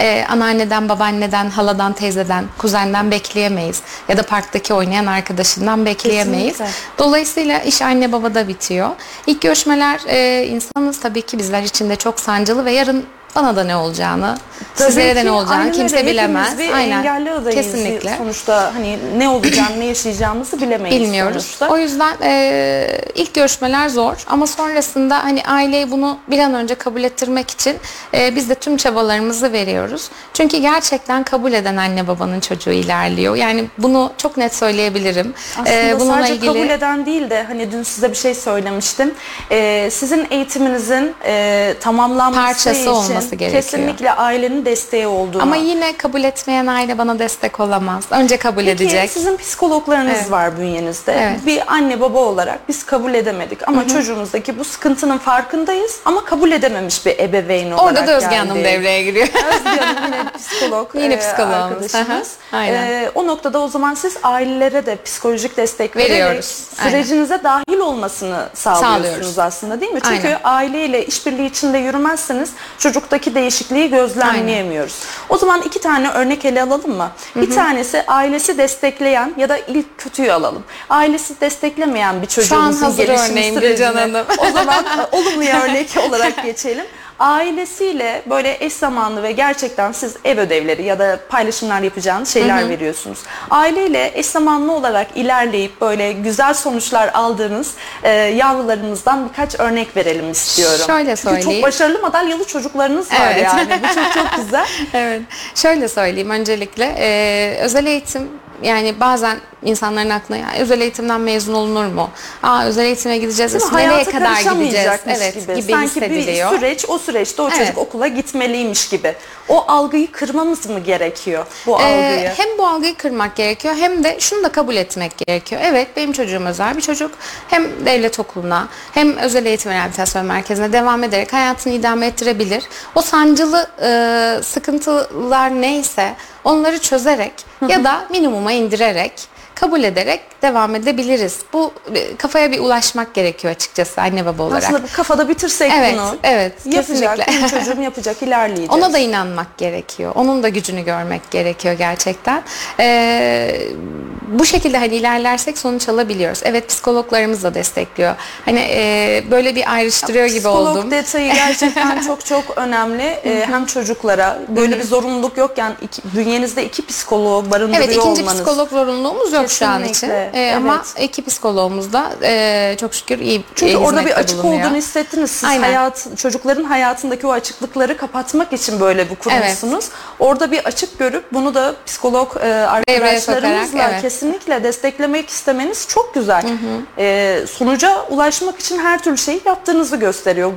e, anneanneden, babaanneden, haladan, teyzeden, kuzenden bekleyemeyiz. Ya da parktaki oynayan arkadaşından bekleyemeyiz. Kesinlikle. Dolayısıyla iş anne babada bitiyor. İlk görüşmeler e, insanız tabii ki bizler için de çok sancılı ve yarın bana da ne olacağını, Tabii sizlere de ki, ne olacağını aynen kimse öyle. bilemez. Bir Aynen. engelli adayız. Kesinlikle. Sonuçta hani ne olacağını, ne yaşayacağımızı bilemeyiz Bilmiyoruz. sonuçta. O yüzden e, ilk görüşmeler zor ama sonrasında hani aileye bunu bir an önce kabul ettirmek için e, biz de tüm çabalarımızı veriyoruz. Çünkü gerçekten kabul eden anne babanın çocuğu ilerliyor. Yani bunu çok net söyleyebilirim. Aslında E, bununla sadece ilgili kabul eden değil de hani dün size bir şey söylemiştim. Ee, sizin eğitiminizin e, tamamlanması Parçası için olması gerekiyor. kesinlikle ailenin desteği olduğunu. ama yine kabul etmeyen aile bana destek olamaz. Önce kabul Peki edecek. sizin psikologlarınız Evet. var bünyenizde. Evet. Bir anne baba olarak biz kabul edemedik ama çocuğumuzdaki bu sıkıntının farkındayız ama kabul edememiş bir ebeveyn olarak Orada da Özge Hanım devreye giriyor. Özge Hanım yine psikolog Yine e, psikoloğumuz. arkadaşımız. Aynen. E, o noktada o zaman siz ailelere de psikolojik destek Veriyoruz, aynen. sürecinize dahil olmasını sağlıyorsunuz Sağlıyoruz. aslında değil mi? Çünkü Aynen. aileyle işbirliği içinde yürümezseniz çocuktaki değişikliği gözlemleyemiyoruz. O zaman iki tane örnek ele alalım mı? Bir tanesi ailesi destekleyen ya da ilk kötüyü alalım. Ailesi desteklemeyen bir çocuğumuzun hazır gelişim örneğim sürecine. O zaman e, olumluya örnek olarak geçelim. Ailesiyle böyle eş zamanlı ve gerçekten siz ev ödevleri ya da paylaşımlar yapacağınız şeyler veriyorsunuz. Aileyle eş zamanlı olarak ilerleyip böyle güzel sonuçlar aldığınız e, yavrularınızdan birkaç örnek verelim istiyorum. Şöyle Çünkü çok söyleyeyim. başarılı madalyalı çocuklarınız var Evet. yani. Bu çok çok güzel. evet. Şöyle söyleyeyim öncelikle e, özel eğitim yani bazen insanların aklına ya özel eğitimden mezun olunur mu? Aa özel eğitime gideceğiz. Değil mi? Nereye Hayata kadar gideceğiz? karışamayacakmış Evet gibi. gibi, Sanki bir süreç o süreçte o çocuk Evet. okula gitmeliymiş gibi. O algıyı kırmamız mı gerekiyor bu Ee, algıyı? hem bu algıyı kırmak gerekiyor hem de şunu da kabul etmek gerekiyor. Evet benim çocuğum özel bir çocuk. Hem devlet okuluna hem özel eğitim rehabilitasyon merkezine devam ederek hayatını idame ettirebilir. O sancılı e, sıkıntılar neyse onları çözerek ya da minimuma indirerek kabul ederek devam edebiliriz. Bu e, kafaya bir ulaşmak gerekiyor açıkçası anne baba olarak. Aslında kafada bitirsek Evet, bunu. evet, Yapacak, kesinlikle. çocuğum yapacak, ilerleyeceğiz. Ona da inanmak gerekiyor. Onun da gücünü görmek gerekiyor gerçekten. Ee, bu şekilde hani ilerlersek sonuç alabiliyoruz. Evet psikologlarımız da destekliyor. Hani e, böyle bir ayrıştırıyor gibi Psikolog oldum. detayı gerçekten çok çok önemli. Ee, hem çocuklara böyle bir zorunluluk yokken iki, bünyenizde iki psikolog barındırıyor Evet ikinci olmanız. psikolog zorunluluğumuz yok şu an için. Ee, Ama evet. iki psikologumuz da e, çok şükür iyi Çünkü orada bir açık bulunuyor. olduğunu hissettiniz. Siz Aynen. hayat, çocukların hayatındaki o açıklıkları kapatmak için böyle bu kurmuşsunuz. Orada bir açık görüp bunu da psikolog e, arkadaşlarımızla sokarak, evet. kesinlikle desteklemek istemeniz çok güzel. E, sonuca ulaşmak için her türlü şeyi yaptığınızı gösteriyor.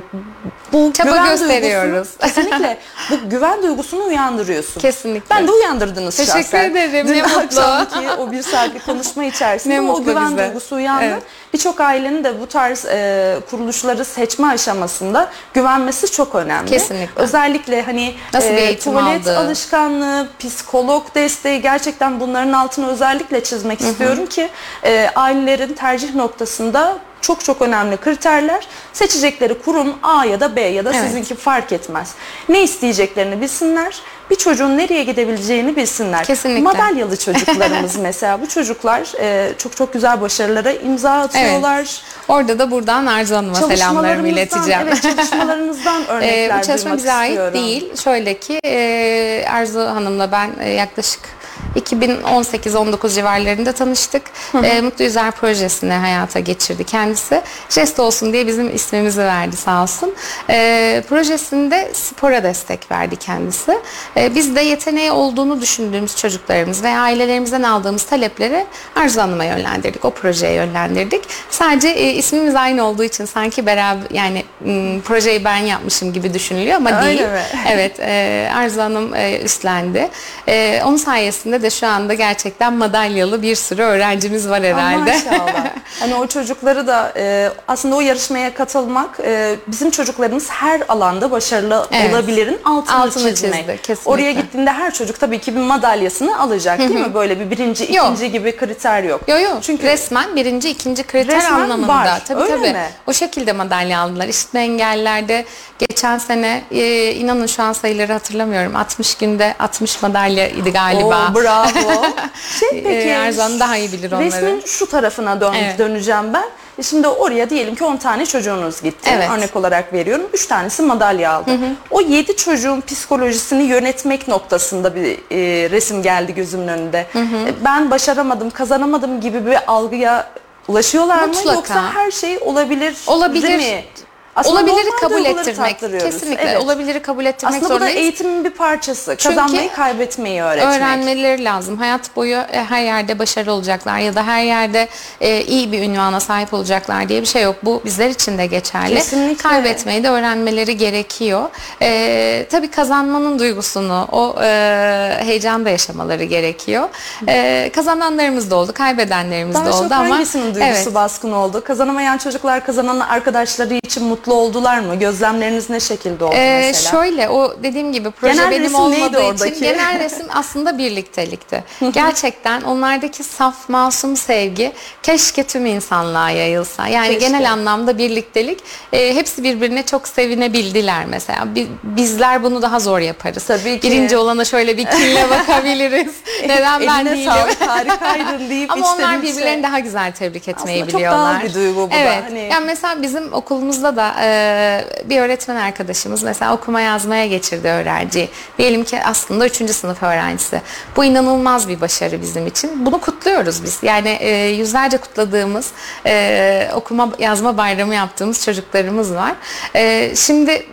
Bu Çaba güven gösteriyoruz. duygusunu- kesinlikle bu güven duygusunu uyandırıyorsun. Kesinlikle. Ben de uyandırdınız Teşekkür şahsen. ederim, Dün ne mutlu. akşamki o bir saatlik konuşma içerisinde Ne o mutlu güven bize. duygusu uyandı. Evet. Birçok ailenin de bu tarz e, kuruluşları seçme aşamasında güvenmesi çok önemli. Kesinlikle. Özellikle hani Nasıl bir eğitim tuvalet aldığı. alışkanlığı, psikolog desteği gerçekten bunların altını özellikle çizmek istiyorum ki e, ailelerin tercih noktasında çok çok önemli kriterler. Seçecekleri kurum A ya da B ya da Evet. sizinki fark etmez. Ne isteyeceklerini bilsinler. Bir çocuğun nereye gidebileceğini bilsinler. Kesinlikle. Madalyalı çocuklarımız mesela bu çocuklar e, çok çok güzel başarılara imza atıyorlar. Orada da buradan Arzu Hanım'a selamlarımı ileteceğim. Evet çalışmalarınızdan Ee, örnekler bu çalışma duymak bize ait istiyorum. değil. Şöyle ki e, Arzu Hanım'la ben e, yaklaşık 2018-19 civarlarında tanıştık. E, Mutlu Yüzer projesini hayata geçirdi kendisi. Jest olsun diye bizim ismimizi verdi sağ olsun. E, projesinde spora destek verdi kendisi. E, biz de yeteneği olduğunu düşündüğümüz çocuklarımız veya ailelerimizden aldığımız talepleri Arzu Hanım'a yönlendirdik. O projeye yönlendirdik. Sadece e, ismimiz aynı olduğu için sanki beraber yani m, projeyi ben yapmışım gibi düşünülüyor ama Öyle değil. mi? Evet, e, Arzu Hanım e, üstlendi. E, onun sayesinde de şu anda gerçekten madalyalı bir sürü öğrencimiz var herhalde. Maşallah. hani o çocukları da e, aslında o yarışmaya katılmak e, bizim çocuklarımız her alanda başarılı Evet. olabilirin altını, Altını çizmek. çizdi, kesinlikle. Oraya gittiğinde her çocuk tabii ki bir madalyasını alacak değil mi? Böyle bir birinci, Yok. ikinci gibi kriter yok. Yo yo. Çünkü resmen birinci, ikinci kriter Resmen anlamında. var, Tabii öyle tabii. mi? O şekilde madalya aldılar. İşitme engellilerde geçen sene e, inanın şu an sayıları hatırlamıyorum. 60 günde 60 madalya idi galiba. Oo, bravo. Şey peki. Ee, Erzan daha iyi bilir onları. Resmin şu tarafına dön, Evet. döneceğim ben. Şimdi oraya diyelim ki 10 tane çocuğunuz gitti. Evet. Örnek olarak veriyorum. 3 tanesi madalya aldı. O 7 çocuğun psikolojisini yönetmek noktasında bir e, resim geldi gözümün önünde. E, Ben başaramadım, kazanamadım gibi bir algıya ulaşıyorlar mı? Mutlaka. Yoksa her şey olabilir Olabilir. mi? Aslında olabiliri normal kabul duyguları ettirmek. Kesinlikle Evet. olabiliri kabul ettirmek Aslında bu da zorundayız. eğitimin bir parçası. Çünkü Kazanmayı, kaybetmeyi öğretmek. öğrenmeleri lazım. Hayat boyu e, her yerde başarılı olacaklar ya da her yerde e, iyi bir ünvana sahip olacaklar diye bir şey yok. Bu bizler için de geçerli. Kesinlikle. Kaybetmeyi de öğrenmeleri gerekiyor. E, tabii kazanmanın duygusunu, o e, heyecanı da yaşamaları gerekiyor. E, kazananlarımız da oldu, kaybedenlerimiz Daha de çok oldu ama hangisinin duygusu evet. baskın oldu? Kazanamayan çocuklar kazanan arkadaşları için mutlu oldular mı? Gözlemleriniz ne şekilde oldu Ee, mesela? şöyle o dediğim gibi proje Genel benim olmadığı için oradaki? genel resim aslında birliktelikti. Gerçekten onlardaki saf masum sevgi keşke tüm insanlığa yayılsa. Yani Keşke. genel anlamda birliktelik e, hepsi birbirine çok sevinebildiler mesela. Bi- bizler bunu daha zor yaparız. Tabii ki. Birinci olana şöyle bir kinle bakabiliriz. Neden ben değilim? sağlık harikaydın deyip Ama onlar içe- birbirlerini daha güzel tebrik etmeyi Aslında çok biliyorlar. doğal bir duygu bu da. evet. Hani- Yani mesela bizim okulumuzda da e, bir öğretmen arkadaşımız mesela okuma yazmaya geçirdi öğrenci. Diyelim ki aslında 3. sınıf öğrencisi. Bu inanılmaz bir başarı bizim için. Bunu kutluyoruz biz. Yani e, yüzlerce kutladığımız e, okuma yazma bayramı yaptığımız çocuklarımız var. E, şimdi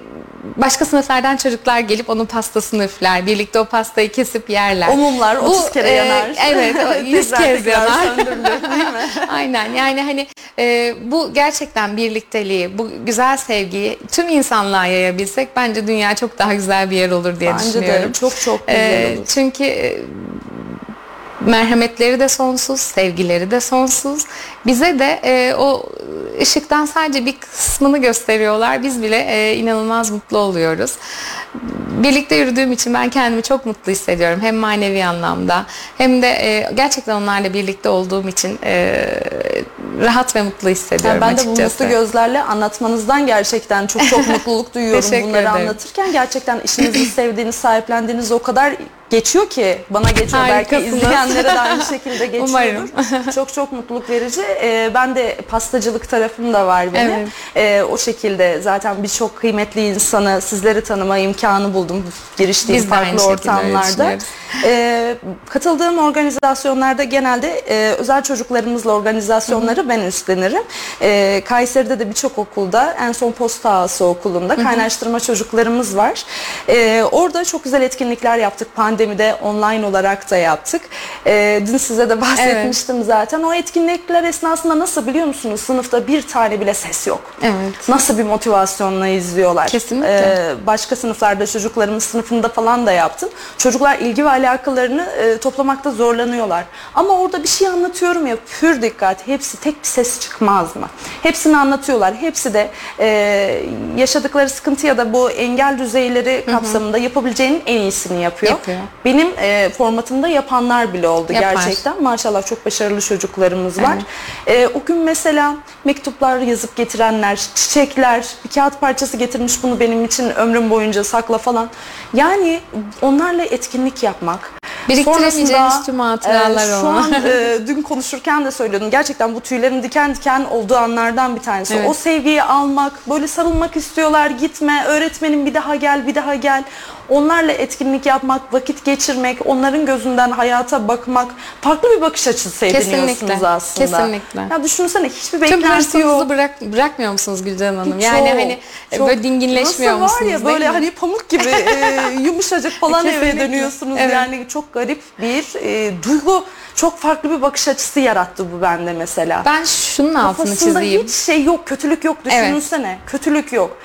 başka sınıflardan çocuklar gelip onun pastasını üfler. Birlikte o pastayı kesip yerler. O mumlar 30 kere e, yanar. evet, o 100 Tekrar kez yanar. söndürülür, değil mi? Aynen yani hani e, bu gerçekten birlikteliği, bu güzel sevgiyi tüm insanlığa yayabilsek bence dünya çok daha güzel bir yer olur diye Bence düşünüyorum. de çok çok güzel E, olur. çünkü e, merhametleri de sonsuz, sevgileri de sonsuz. Bize de e, o ışıktan sadece bir kısmını gösteriyorlar. Biz bile e, inanılmaz mutlu oluyoruz. Birlikte yürüdüğüm için ben kendimi çok mutlu hissediyorum. Hem manevi anlamda hem de e, gerçekten onlarla birlikte olduğum için e, rahat ve mutlu hissediyorum Yani ben de bu açıkçası. mutlu gözlerle anlatmanızdan gerçekten çok çok mutluluk duyuyorum bunları ederim. anlatırken. Gerçekten işinizi sevdiğiniz, sahiplendiğiniz o kadar geçiyor ki bana geçiyor belki izleyenlere de aynı şekilde geçiyordur. Umarım. çok çok mutluluk verici. Ee, ben de pastacılık tarafım da var benim. Evet. Ee, o şekilde zaten birçok kıymetli insanı sizleri tanıma imkanı buldum giriştiğim Biz farklı ortamlarda. Ee, katıldığım organizasyonlarda genelde e, özel çocuklarımızla organizasyonları ben üstlenirim. Ee, Kayseri'de de birçok okulda en son Posta Ağası okulunda kaynaştırma çocuklarımız var. Ee, orada çok güzel etkinlikler yaptık. Pandemide online olarak da yaptık. Ee, dün size de bahsetmiştim zaten. O etkinlikler esnasında nasıl biliyor musunuz? Sınıfta bir tane bile ses yok. Evet. Nasıl bir motivasyonla izliyorlar. Kesinlikle. Ee, başka sınıflarda çocuklarımız sınıfında falan da yaptım. Çocuklar ilgi ve alakalarını e, toplamakta zorlanıyorlar. Ama orada bir şey anlatıyorum ya pür dikkat hepsi tek bir ses çıkmaz mı? Hepsini anlatıyorlar. Hepsi de e, yaşadıkları sıkıntı ya da bu engel düzeyleri kapsamında yapabileceğinin en iyisini yapıyor. Yapıyor. Benim e, formatımda yapanlar bile oldu Yapar. gerçekten. Maşallah çok başarılı çocuklarımız var. E, o gün mesela mektuplar yazıp getirenler, çiçekler, bir kağıt parçası getirmiş bunu benim için ömrüm boyunca sakla falan. Yani onlarla etkinlik yapmak. Biriktiremeyeceğiniz tüm hatıralar e, Şu an e, dün konuşurken de söylüyordum. Gerçekten bu tüylerin diken diken olduğu anlardan bir tanesi. Evet. O sevgiyi almak, böyle sarılmak istiyorlar. Gitme, öğretmenim bir daha gel, bir daha gel. Onlarla etkinlik yapmak, vakit geçirmek, onların gözünden hayata bakmak, farklı bir bakış açısı ediniyorsunuz Kesinlikle, aslında. kesinlikle. Ya düşünsene hiçbir beklenti yok. bırak, bırakmıyor musunuz Gülcan Hanım? Çok, Yani hani çok. böyle dinginleşmiyor Nasıl musunuz? var ya böyle mi? hani pamuk gibi e, yumuşacık falan eve dönüyorsunuz. Evet. Yani çok garip bir e, duygu. Çok farklı bir bakış açısı yarattı bu bende mesela. Ben şunun altını Kafasında çizeyim. hiç şey yok, kötülük yok düşünsene. Kötülük yok.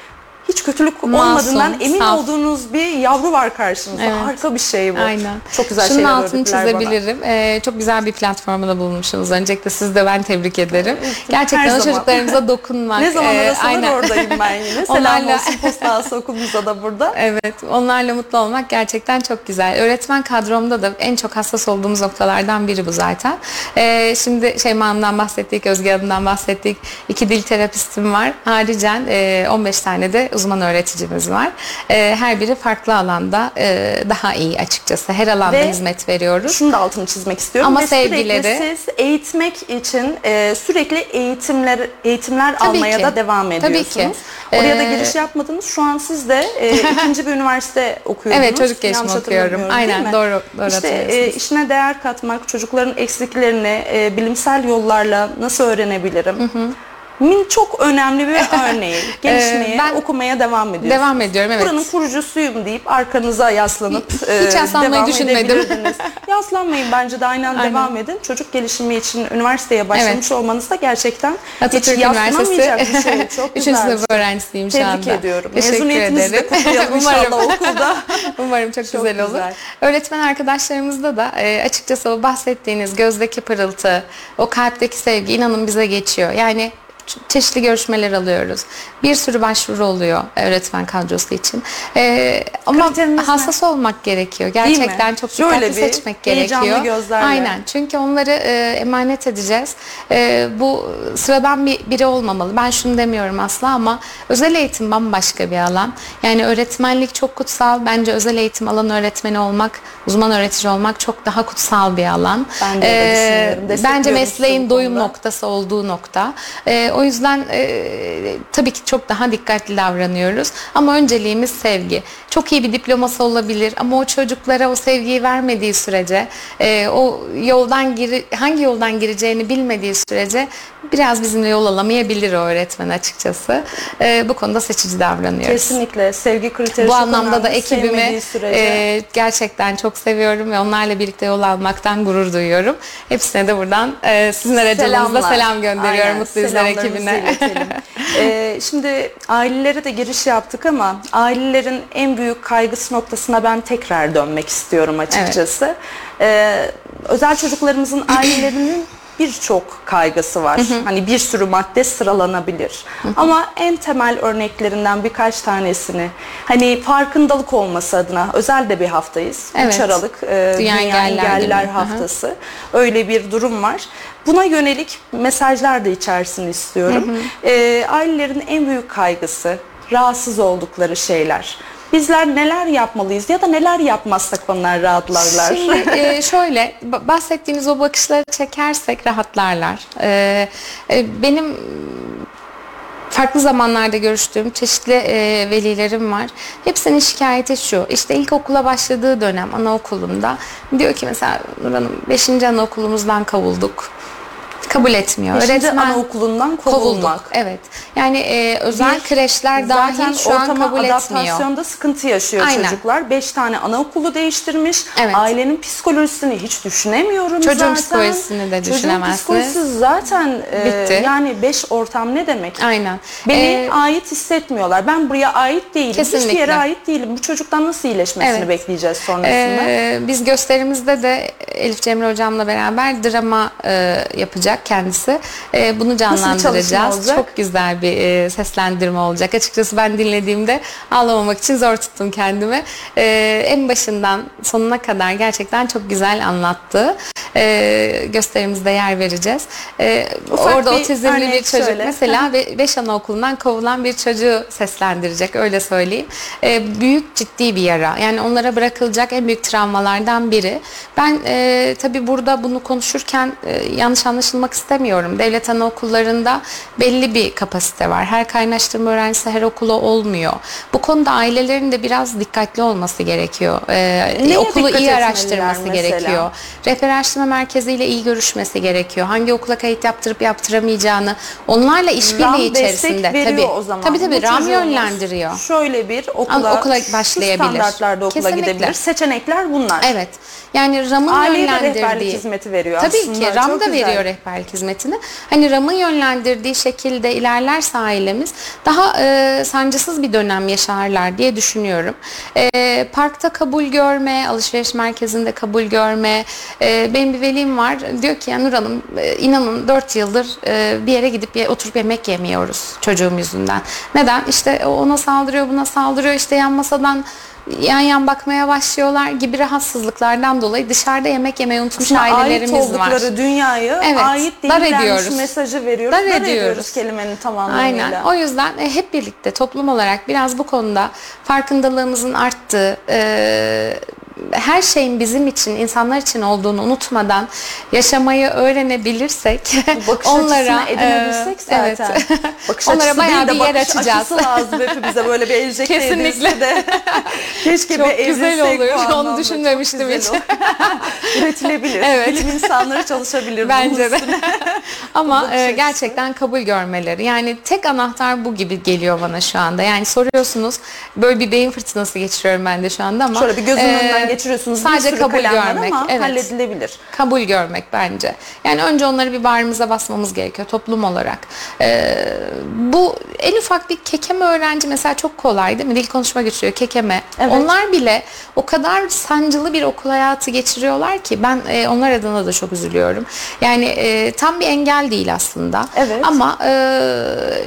Hiç kötülük Masum, olmadığından emin saf. olduğunuz bir yavru var karşınızda. Evet. Harika bir şey bu. Aynen. Çok güzel Şunun şeyler altını öğrettiler bana. çizebilirim. Ee, çok güzel bir platformda bulunmuşsunuz. Öncelikle siz de ben tebrik ederim. Gerçekten Her o çocuklarımıza dokunmak. Ne zaman e, arasalar aynen. oradayım ben yine. Selam Onlarla- olsun postası okulumuza da burada. Evet, onlarla mutlu olmak gerçekten çok güzel. Öğretmen kadromda da en çok hassas olduğumuz noktalardan biri bu zaten. Ee, şimdi Şeyma Hanım'dan bahsettik, Özge Hanım'dan bahsettik. İki dil terapistim var. Haricen e, 15 tane de uzman öğreticimiz var. E, her biri farklı alanda e, daha iyi açıkçası. Her alanda Ve hizmet veriyoruz. Şunu da altını çizmek istiyorum. Ama Ve sevgileri- siz eğitmek için e, sürekli eğitimler eğitimler Tabii almaya ki. da devam Tabii ediyorsunuz. ki. Oraya da Ee, giriş yapmadınız. Şu an siz de e, ikinci bir üniversite okuyordunuz. Evet, çocuk gelişimi Yanlış okuyorum. hatırlamıyorum, Aynen, mi? doğru- doğru İşte e, hatırlıyorsunuz. işine değer katmak, çocukların eksiklerini e, bilimsel yollarla nasıl öğrenebilirim? Min çok önemli bir örneği. Gelişmeye, Ee, ben- okumaya devam ediyorsunuz. Devam ediyorum, evet. Buranın kurucusuyum deyip arkanıza yaslanıp Hiç e, yaslanmayı devam düşünmedim. Yaslanmayın bence de aynen, Aynen. devam edin. Çocuk gelişimi için üniversiteye başlamış olmanız da gerçekten Atatürk hiç yaslanamayacak bir şey. Çok 3. güzel. sınıf öğrencisiyim şu Tebrik anda. ediyorum. Teşekkür Mezuniyetinizi de kutlayalım inşallah okulda. Umarım çok, Çok güzel olur. güzel. Öğretmen arkadaşlarımızda da e, açıkçası o bahsettiğiniz gözdeki pırıltı, o kalpteki sevgi inanın bize geçiyor. Yani çeşitli görüşmeler alıyoruz. Bir sürü başvuru oluyor öğretmen kadrosu için. E, ama Kriteriniz ne? hassas olmak gerekiyor. Gerçekten çok Şöyle dikkatli bir seçmek gerekiyor. gözlerle. Aynen. Çünkü onları e, emanet edeceğiz. E, bu sıradan bir biri olmamalı. Ben şunu demiyorum asla ama özel eğitim bambaşka bir alan. Yani öğretmenlik çok kutsal. Bence özel eğitim alan öğretmeni olmak, uzman öğretici olmak çok daha kutsal bir alan. Ben de düşünüyorum. bence mesleğin doyum noktası olduğu nokta. E, o yüzden e, tabii ki çok daha dikkatli davranıyoruz. Ama önceliğimiz sevgi. Çok iyi bir diploması olabilir ama o çocuklara o sevgiyi vermediği sürece, e, o yoldan giri, hangi yoldan gireceğini bilmediği sürece biraz bizimle yol alamayabilir o öğretmen açıkçası. E, bu konuda seçici davranıyoruz. Kesinlikle sevgi kriteri Bu anlamda da ekibimi e, gerçekten çok seviyorum ve onlarla birlikte yol almaktan gurur duyuyorum. Hepsine de buradan e, sizin aracılığınızla selam gönderiyorum Aynen, Mutlu Yüzler ekibine. Ee, şimdi ailelere de giriş yaptık ama ailelerin en büyük kaygısı noktasına ben tekrar dönmek istiyorum açıkçası. Ee, özel çocuklarımızın ailelerinin birçok kaygısı var. Hani bir sürü madde sıralanabilir. Ama en temel örneklerinden birkaç tanesini hani farkındalık olması adına özel de bir haftayız. 3 Evet. Aralık e, Dünya Engelliler Engelliler Günü. Hı hı. Haftası. Öyle bir durum var. Buna yönelik mesajlar da içerisini istiyorum. Ee, ailelerin en büyük kaygısı rahatsız oldukları şeyler. Bizler neler yapmalıyız ya da neler yapmazsak onlar rahatlarlar. Şimdi e, şöyle ba- bahsettiğiniz o bakışları çekersek rahatlarlar. E, e, benim farklı zamanlarda görüştüğüm çeşitli e, velilerim var. Hepsinin şikayeti şu. İşte ilkokula başladığı dönem anaokulunda diyor ki mesela Nur Hanım 5. anaokulumuzdan kovulduk. Kabul etmiyor. Beşinci Öğretmen- anaokulundan kovulduk. kovulmak. Evet. Yani e, özel Bir, kreşler dahil şu an kabul etmiyor. adaptasyonda sıkıntı yaşıyor Aynen. çocuklar. Beş tane anaokulu değiştirmiş. Evet. Ailenin psikolojisini hiç düşünemiyorum Çocuğun zaten. psikolojisini de Çocuğun düşünemezsiniz. psikolojisi zaten e, Bitti. yani beş ortam ne demek? Aynen. Beni Ee, ait hissetmiyorlar. Ben buraya ait değilim. Hiçbir Kesinlikle. yere ait değilim. Bu çocuktan nasıl iyileşmesini Evet. bekleyeceğiz sonrasında? Ee, biz gösterimizde de Elif Cemre hocamla beraber drama e, yapacak kendisi. E, bunu canlandıracağız. Çok güzel bir e, seslendirme olacak. Açıkçası ben dinlediğimde ağlamamak için zor tuttum kendimi. E, en başından sonuna kadar gerçekten çok güzel anlattı. E, gösterimizde yer vereceğiz. E, Ufak orada bir otizmli bir çocuk söyle. mesela ve 5 anaokulundan kovulan bir çocuğu seslendirecek öyle söyleyeyim. E, büyük ciddi bir yara. Yani onlara bırakılacak en büyük travmalardan biri. Ben e, tabii burada bunu konuşurken e, yanlış anlaşılmak istemiyorum. Devlet anaokullarında belli bir kapasite var. Her kaynaştırma öğrencisi her okula olmuyor. Bu konuda ailelerin de biraz dikkatli olması gerekiğe Neye okulu dikkat iyi araştırması mesela? gerekiyor. Referans araştırma merkeziyle iyi görüşmesi gerekiyor. Hangi okula kayıt yaptırıp yaptıramayacağını onlarla işbirliği içerisinde. tabii. o zaman. Tabii tabii Bu RAM yönlendiriyor. Şöyle bir okula, okula başlayabilir. standartlarda okula Kesinlikle. gidebilir. Seçenekler bunlar. Evet. Yani RAM'ın Aileye yönlendirdiği rehberlik hizmeti veriyor Tabii aslında. ki RAM Çok da güzel. veriyor rehberlik hizmetini. Hani RAM'ın yönlendirdiği şekilde ilerlerse ailemiz daha e, sancısız bir dönem yaşarlar diye düşünüyorum. E, parkta kabul görme, alışveriş merkezinde kabul görme. E, benim bir velim var. Diyor ki ya Nur Hanım e, inanın 4 yıldır e, bir yere gidip ye- oturup yemek yemiyoruz çocuğum yüzünden. Neden? İşte ona saldırıyor, buna saldırıyor. İşte yan masadan yan yan bakmaya başlıyorlar gibi rahatsızlıklardan dolayı dışarıda yemek yemeyi unutmuş Aslında ait ailelerimiz var. oldukları dünyayı Evet, ait değillermiş mesajı veriyoruz. Dar Dar, ediyoruz. ediyoruz kelimenin tam anlamıyla. Aynen. O yüzden e, hep birlikte toplum olarak biraz bu konuda farkındalığımızın arttığı, e, her şeyin bizim için, insanlar için olduğunu unutmadan yaşamayı öğrenebilirsek Bu bakış onlara açısını edinebilsek e, zaten. Evet. Bakış onlara bayağı bir yer bakış açacağız. açısı lazım hepimize böyle bir enjekte Kesinlikle. de. Keşke Çok bir güzel olur. Onu düşünmemiştim hiç. Üretilebilir. Evet. Bilim insanları çalışabilir. Bence de. Ama bakış e, gerçekten kabul görmeleri. Yani tek anahtar bu gibi geliyor bana şu anda. Yani soruyorsunuz böyle bir beyin fırtınası geçiriyorum ben de şu anda ama. Şöyle bir gözünün e, önünden geçiriyorsunuz. Sadece bir sürü kabul görmek. ama evet. halledilebilir. Kabul görmek bence. Yani önce onları bir bağrımıza basmamız gerekiyor toplum olarak. E, bu en ufak bir kekeme öğrenci mesela çok kolay değil mi? Dil konuşma geçiriyor kekeme. Evet. Onlar bile o kadar sancılı bir okul hayatı geçiriyorlar ki ben e, onlar adına da çok üzülüyorum. Yani e, tam bir engel değil aslında. Evet. Ama e,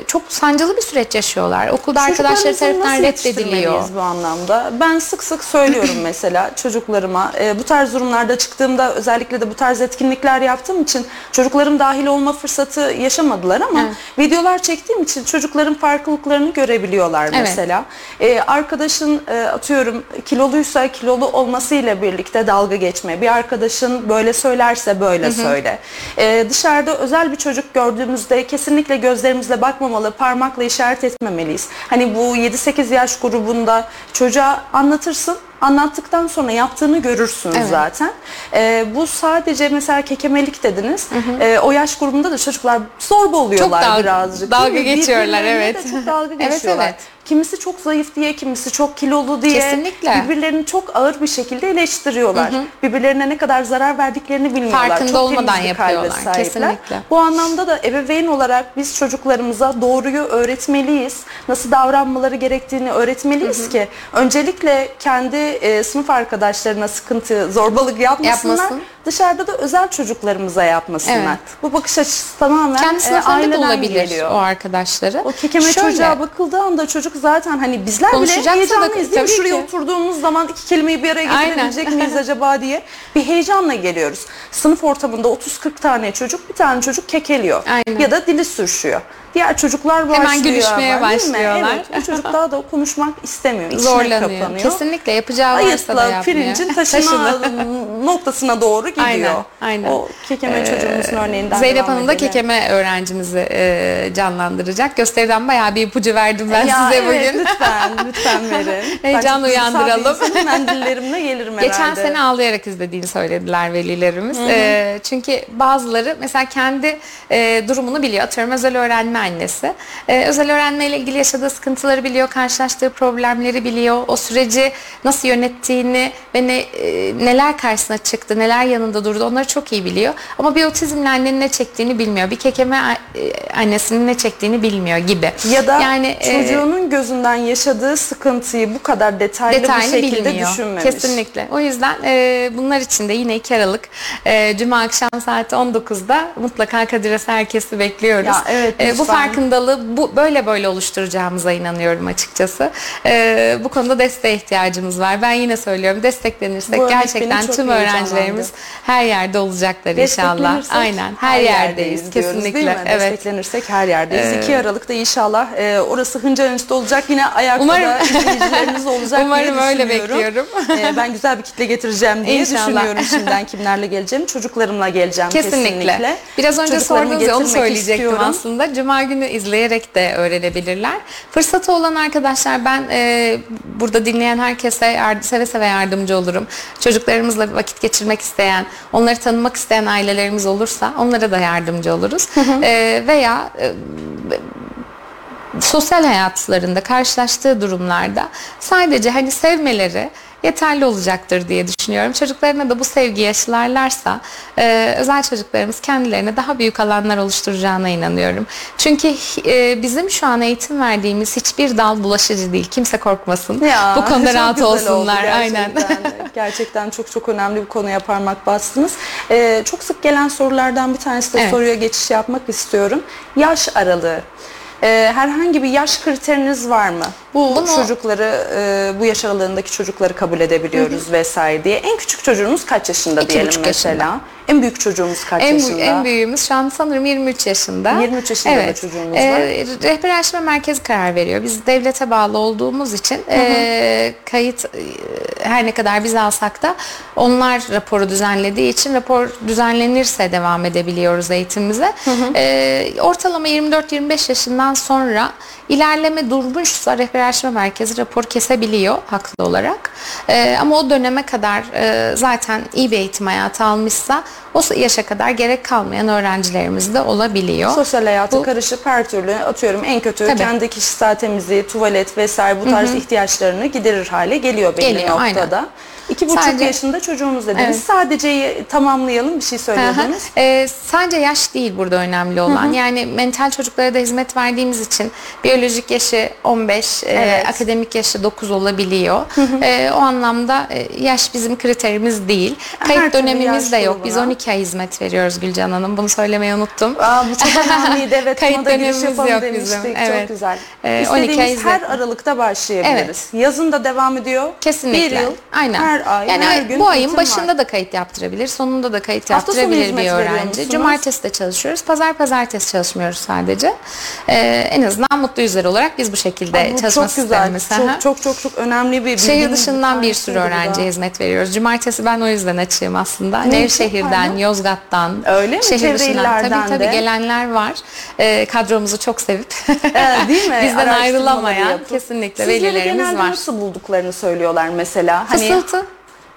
çok sancılı bir süreç yaşıyorlar. Okulda arkadaşları tarafından reddediliyor. bu anlamda? Ben sık sık söylüyorum mesela çocuklarıma. e, bu tarz durumlarda çıktığımda özellikle de bu tarz etkinlikler yaptığım için çocuklarım dahil olma fırsatı yaşamadılar ama Evet. videolar çektiğim için çocukların farklılıklarını görebiliyorlar Evet. mesela. E, arkadaşın e, atıyorum kiloluysa kilolu olmasıyla birlikte dalga geçme. Bir arkadaşın böyle söylerse böyle söyle. E, dışarıda özel bir çocuk gördüğümüzde kesinlikle gözlerimizle bakmamalı, parmakla işaret etmemeliyiz. Hani bu 7-8 yaş grubunda çocuğa anlatırsın, anlattıktan sonra yaptığını görürsünüz Evet. zaten. E, bu sadece mesela kekemelik dediniz. E, o yaş grubunda da çocuklar zorba oluyorlar dalga- birazcık. dalga geçiyorlar, evet. de çok dalga Evet, geçiyorlar. evet. Kimisi çok zayıf diye, kimisi çok kilolu diye Kesinlikle. birbirlerini çok ağır bir şekilde eleştiriyorlar. Birbirlerine ne kadar zarar verdiklerini bilmiyorlar. Farkında çok olmadan yapıyorlar. sahipler. Kesinlikle. Bu anlamda da ebeveyn olarak biz çocuklarımıza doğruyu öğretmeliyiz. Nasıl davranmaları gerektiğini öğretmeliyiz ki öncelikle kendi e, sınıf arkadaşlarına sıkıntı, zorbalık yapmasınlar. Yapmasın. Dışarıda da özel çocuklarımıza yapmasınlar. Evet. Bu bakış açısı tamamen Kendi e, aileden bulabilir geliyor. o arkadaşları. O kekeme Şöyle, çocuğa bakıldığı anda çocuk zaten hani bizler bile da- heyecanlıyız değil mi? Şuraya ki. oturduğumuz zaman iki kelimeyi bir araya getirebilecek miyiz acaba diye bir heyecanla geliyoruz. Sınıf ortamında 30-40 tane çocuk bir tane çocuk kekeliyor Aynen. ya da dili sürüşüyor. Diğer çocuklar başlıyor. Hemen gülüşmeye ama, başlıyorlar. Evet, o çocuk daha da konuşmak istemiyor. içine zorlanıyor. kapanıyor. Kesinlikle yapacağı varsa da Ayıtla yapmıyor. pirincin taşıma noktasına doğru gidiyor. Aynen, aynen. O kekeme Ee, çocuğumuzun örneğinden Zeynep Hanım da kekeme öğrencimizi e, canlandıracak. Gösteriden bayağı bir ipucu verdim ben Ya size evet, bugün. lütfen, lütfen verin. Heyecan uyandıralım. Mendillerimle gelirim herhalde. Geçen sene ağlayarak izlediğini söylediler velilerimiz. E, çünkü bazıları mesela kendi e, durumunu biliyor. Atıyorum özel öğrenme annesi. E, özel öğrenme ile ilgili yaşadığı sıkıntıları biliyor, karşılaştığı problemleri biliyor. O süreci nasıl yönettiğini ve ne, e, neler karşısına çıktı, neler yanında durdu onları çok iyi biliyor. Ama bir otizmli annenin ne çektiğini bilmiyor. Bir kekeme e, annesinin ne çektiğini bilmiyor gibi. Ya da yani, e, çocuğunun gözünden yaşadığı sıkıntıyı bu kadar detaylı, detaylı bir şekilde bilmiyor. düşünmemiş. Kesinlikle. O yüzden e, bunlar için de yine 2 Aralık e, Cuma akşam saat 19'da mutlaka Kadir Has herkesi bekliyoruz. Ya evet, E, bu. Farkındalığı bu böyle böyle oluşturacağımıza inanıyorum açıkçası. E, bu konuda desteğe ihtiyacımız var. Ben yine söylüyorum desteklenirsek Bu gerçekten tüm öğrencilerimiz her yerde olacaklar inşallah. Aynen. Her, yerdeyiz, diyoruz, kesinlikle. Mi? Evet. Desteklenirsek her yerdeyiz. Ee, 2 Aralık'ta inşallah e, orası hınca hınçta olacak. Yine ayakta Umarım. da izleyicilerimiz olacak Umarım öyle bekliyorum. E, ben güzel bir kitle getireceğim diye İnşallah. düşünüyorum şimdiden kimlerle geleceğim. Çocuklarımla geleceğim kesinlikle. Kesinlikle. Biraz önce ya onu söyleyecektim istiyorum. aslında. Cuma Cuma günü izleyerek de öğrenebilirler. Fırsatı olan arkadaşlar ben e, burada dinleyen herkese yard- seve seve yardımcı olurum. Çocuklarımızla vakit geçirmek isteyen, onları tanımak isteyen ailelerimiz olursa onlara da yardımcı oluruz. E, veya e, sosyal hayatlarında karşılaştığı durumlarda sadece hani sevmeleri yeterli olacaktır diye düşünüyorum. Çocuklarına da bu sevgiyi aşılarlarsa e, özel çocuklarımız kendilerine daha büyük alanlar oluşturacağına inanıyorum. Çünkü e, bizim şu an eğitim verdiğimiz hiçbir dal bulaşıcı değil. Kimse korkmasın. Ya, bu konuda rahat olsunlar. Aynen. gerçekten. Gerçekten çok çok önemli bir konuya parmak bastınız. Ee, çok sık gelen sorulardan bir tanesi de Evet. soruya geçiş yapmak istiyorum. Yaş aralığı. Ee, herhangi bir yaş kriteriniz var mı? Bu Bunu- çocukları, e, bu yaş aralığındaki çocukları kabul edebiliyoruz vesaire diye. En küçük çocuğunuz kaç yaşında İki diyelim mesela? yaşında. En büyük çocuğumuz kaç En, yaşında? en büyüğümüz şu an sanırım 23 yaşında. 23 yaşında da çocuğumuz var. Rehber Araştırma Merkezi karar veriyor. Biz devlete bağlı olduğumuz için e, kayıt e, her ne kadar biz alsak da onlar raporu düzenlediği için rapor düzenlenirse devam edebiliyoruz eğitimimize. E, ortalama 24-25 yaşından sonra ilerleme durmuşsa Rehber Araştırma Merkezi rapor kesebiliyor haklı olarak. E, ama o döneme kadar e, zaten iyi bir eğitim hayatı almışsa o yaşa kadar gerek kalmayan öğrencilerimiz de olabiliyor. Sosyal hayatı Bu- karışıp her türlü atıyorum en kötü Tabii. kendi kişisel temizliği, tuvalet vesaire bu tarz ihtiyaçlarını giderir hale geliyor belli Geliyor, noktada. İki buçuk Sadece- yaşında çocuğunuz dediniz. Evet. Sadece tamamlayalım bir şey Hı hı. söylüyordunuz. Ee, sadece yaş değil burada önemli olan. Yani mental çocuklara da hizmet verdiğimiz için biyolojik yaşı 15, e, Evet. akademik yaşı 9 olabiliyor. E, o anlamda e, yaş bizim kriterimiz değil. Her Kayıt türlü dönemimiz de yok. Biz grubuna. 12 ay hizmet veriyoruz Gülcan Hanım. Bunu söylemeyi unuttum. Aa, bu çok önemliydi. Evet, Kayıt dönemimiz yok demiştik. bizim. Çok Evet. güzel. Ee, 12 ay her hizmet- aralıkta başlayabiliriz. Yazın da devam ediyor. Kesinlikle. Bir yıl, Aynen. her ay, yani her gün bu ayın başında var. da kayıt yaptırabilir, sonunda da kayıt Hafta yaptırabilir bir öğrenci. Cumartesi de çalışıyoruz. Pazar pazartesi çalışmıyoruz sadece. Ee, en azından mutlu yüzler olarak biz bu şekilde Bu çalışma çok güzel. sistemimiz. Aha. Çok, çok çok çok önemli bir Şehir dışından bir sürü da. öğrenciye hizmet veriyoruz. Cumartesi ben o yüzden açığım aslında. Ne? Nevşehir'den, Pardon. Yozgat'tan, Öyle mi? şehir Çevre dışından. tabii tabii de. gelenler var. Ee, kadromuzu çok sevip Ee, değil mi? bizden ayrılamayan kesinlikle Sizleri velilerimiz genelde var. nasıl bulduklarını söylüyorlar mesela? Hani Fısıltı.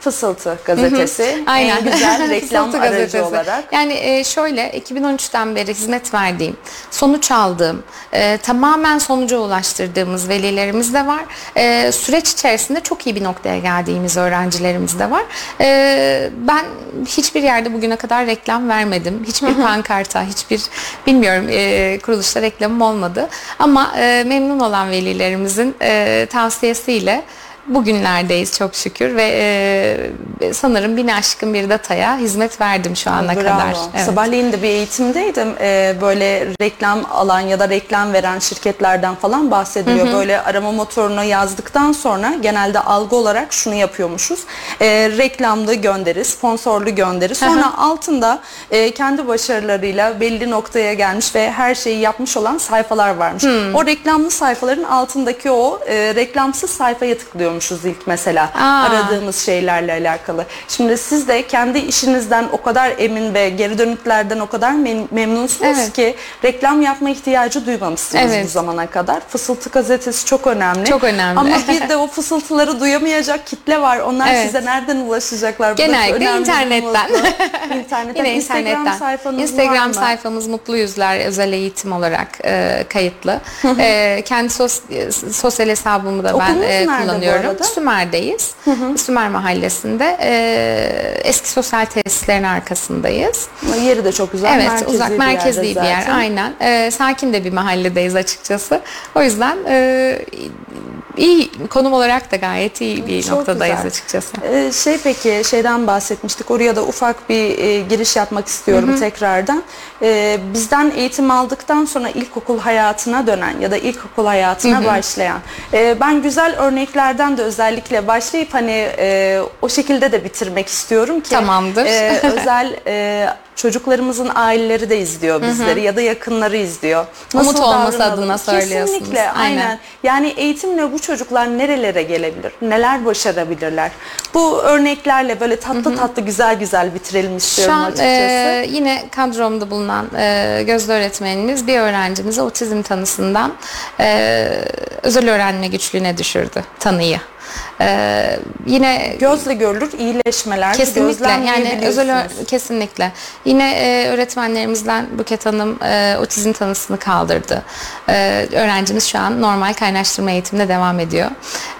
Fısıltı gazetesi. Aynen. En güzel reklam aracı gazetesi. olarak. Yani e, şöyle 2013'ten beri hizmet verdiğim, sonuç aldığım, e, tamamen sonuca ulaştırdığımız velilerimiz de var. E, süreç içerisinde çok iyi bir noktaya geldiğimiz öğrencilerimiz de var. E, ben hiçbir yerde bugüne kadar reklam vermedim. Hiçbir pankarta, hiçbir bilmiyorum e, kuruluşta reklamım olmadı. Ama e, memnun olan velilerimizin e, tavsiyesiyle bugünlerdeyiz çok şükür ve e, sanırım bin aşkın bir dataya hizmet verdim şu ana Bravo. kadar. Evet. Sabahleyin de bir eğitimdeydim. Ee, böyle reklam alan ya da reklam veren şirketlerden falan bahsediliyor. Böyle arama motoruna yazdıktan sonra genelde algı olarak şunu yapıyormuşuz. Ee, reklamlı gönderi, sponsorlu gönderi. Sonra altında e, kendi başarılarıyla belli noktaya gelmiş ve her şeyi yapmış olan sayfalar varmış. O reklamlı sayfaların altındaki o e, reklamsız sayfaya tıklıyormuşuz ilk mesela. Aa. Aradığımız şeylerle alakalı. Şimdi siz de kendi işinizden o kadar emin ve geri dönüklerden o kadar mem- memnunsunuz Evet. ki reklam yapma ihtiyacı duymamışsınız Evet. bu zamana kadar. Fısıltı gazetesi çok önemli. Çok önemli. Ama bir de o fısıltıları duyamayacak kitle var. Onlar Evet. size nereden ulaşacaklar? Genellikle internetten. internetten. Yine Instagram internetten. sayfanız var Instagram mı? sayfamız Mutlu Yüzler özel eğitim olarak e, kayıtlı. e, kendi sos, e, sosyal hesabımı da ben Okulunuz e, nerede bu kullanıyorum. Arada? Sümer'deyiz. Sümer Mahallesi'nde e, eski sosyal tesislerin arkasındayız. Yeri de çok güzel. Evet merkezi uzak bir merkezi yerde bir yer aynen. E, sakin de bir mahalledeyiz açıkçası. O yüzden e, iyi konum olarak da gayet iyi bir Çok noktadayız güzel. açıkçası. Ee, şey peki şeyden bahsetmiştik. Oraya da ufak bir e, giriş yapmak istiyorum tekrardan. Ee, bizden eğitim aldıktan sonra ilkokul hayatına dönen ya da ilkokul hayatına başlayan. Ee, ben güzel örneklerden de özellikle başlayıp hani e, o şekilde de bitirmek istiyorum ki Tamamdır. e, özel e, çocuklarımızın aileleri de izliyor bizleri ya da yakınları izliyor. Umut olması davranalım? adına söylüyorsunuz. Kesinlikle aynen. Aynen. Yani eğitimle bu çocuklar nerelere gelebilir? Neler başarabilirler? Bu örneklerle böyle tatlı tatlı güzel güzel bitirelim Şu istiyorum an açıkçası. e, yine kadromda bulunan e, gözde öğretmenimiz bir öğrencimize otizm tanısından e, özel öğrenme güçlüğüne düşürdü tanıyı. E, yine Gözle görülür iyileşmeler Kesinlikle yani özel kesinlikle. Yine e, öğretmenlerimizden Buket Hanım e, otizm tanısını kaldırdı. E, öğrencimiz şu an normal kaynaştırma eğitimine devam ediyor.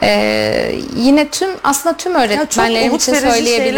E, yine tüm aslında tüm öğretmenlerim için söyleyebilirim.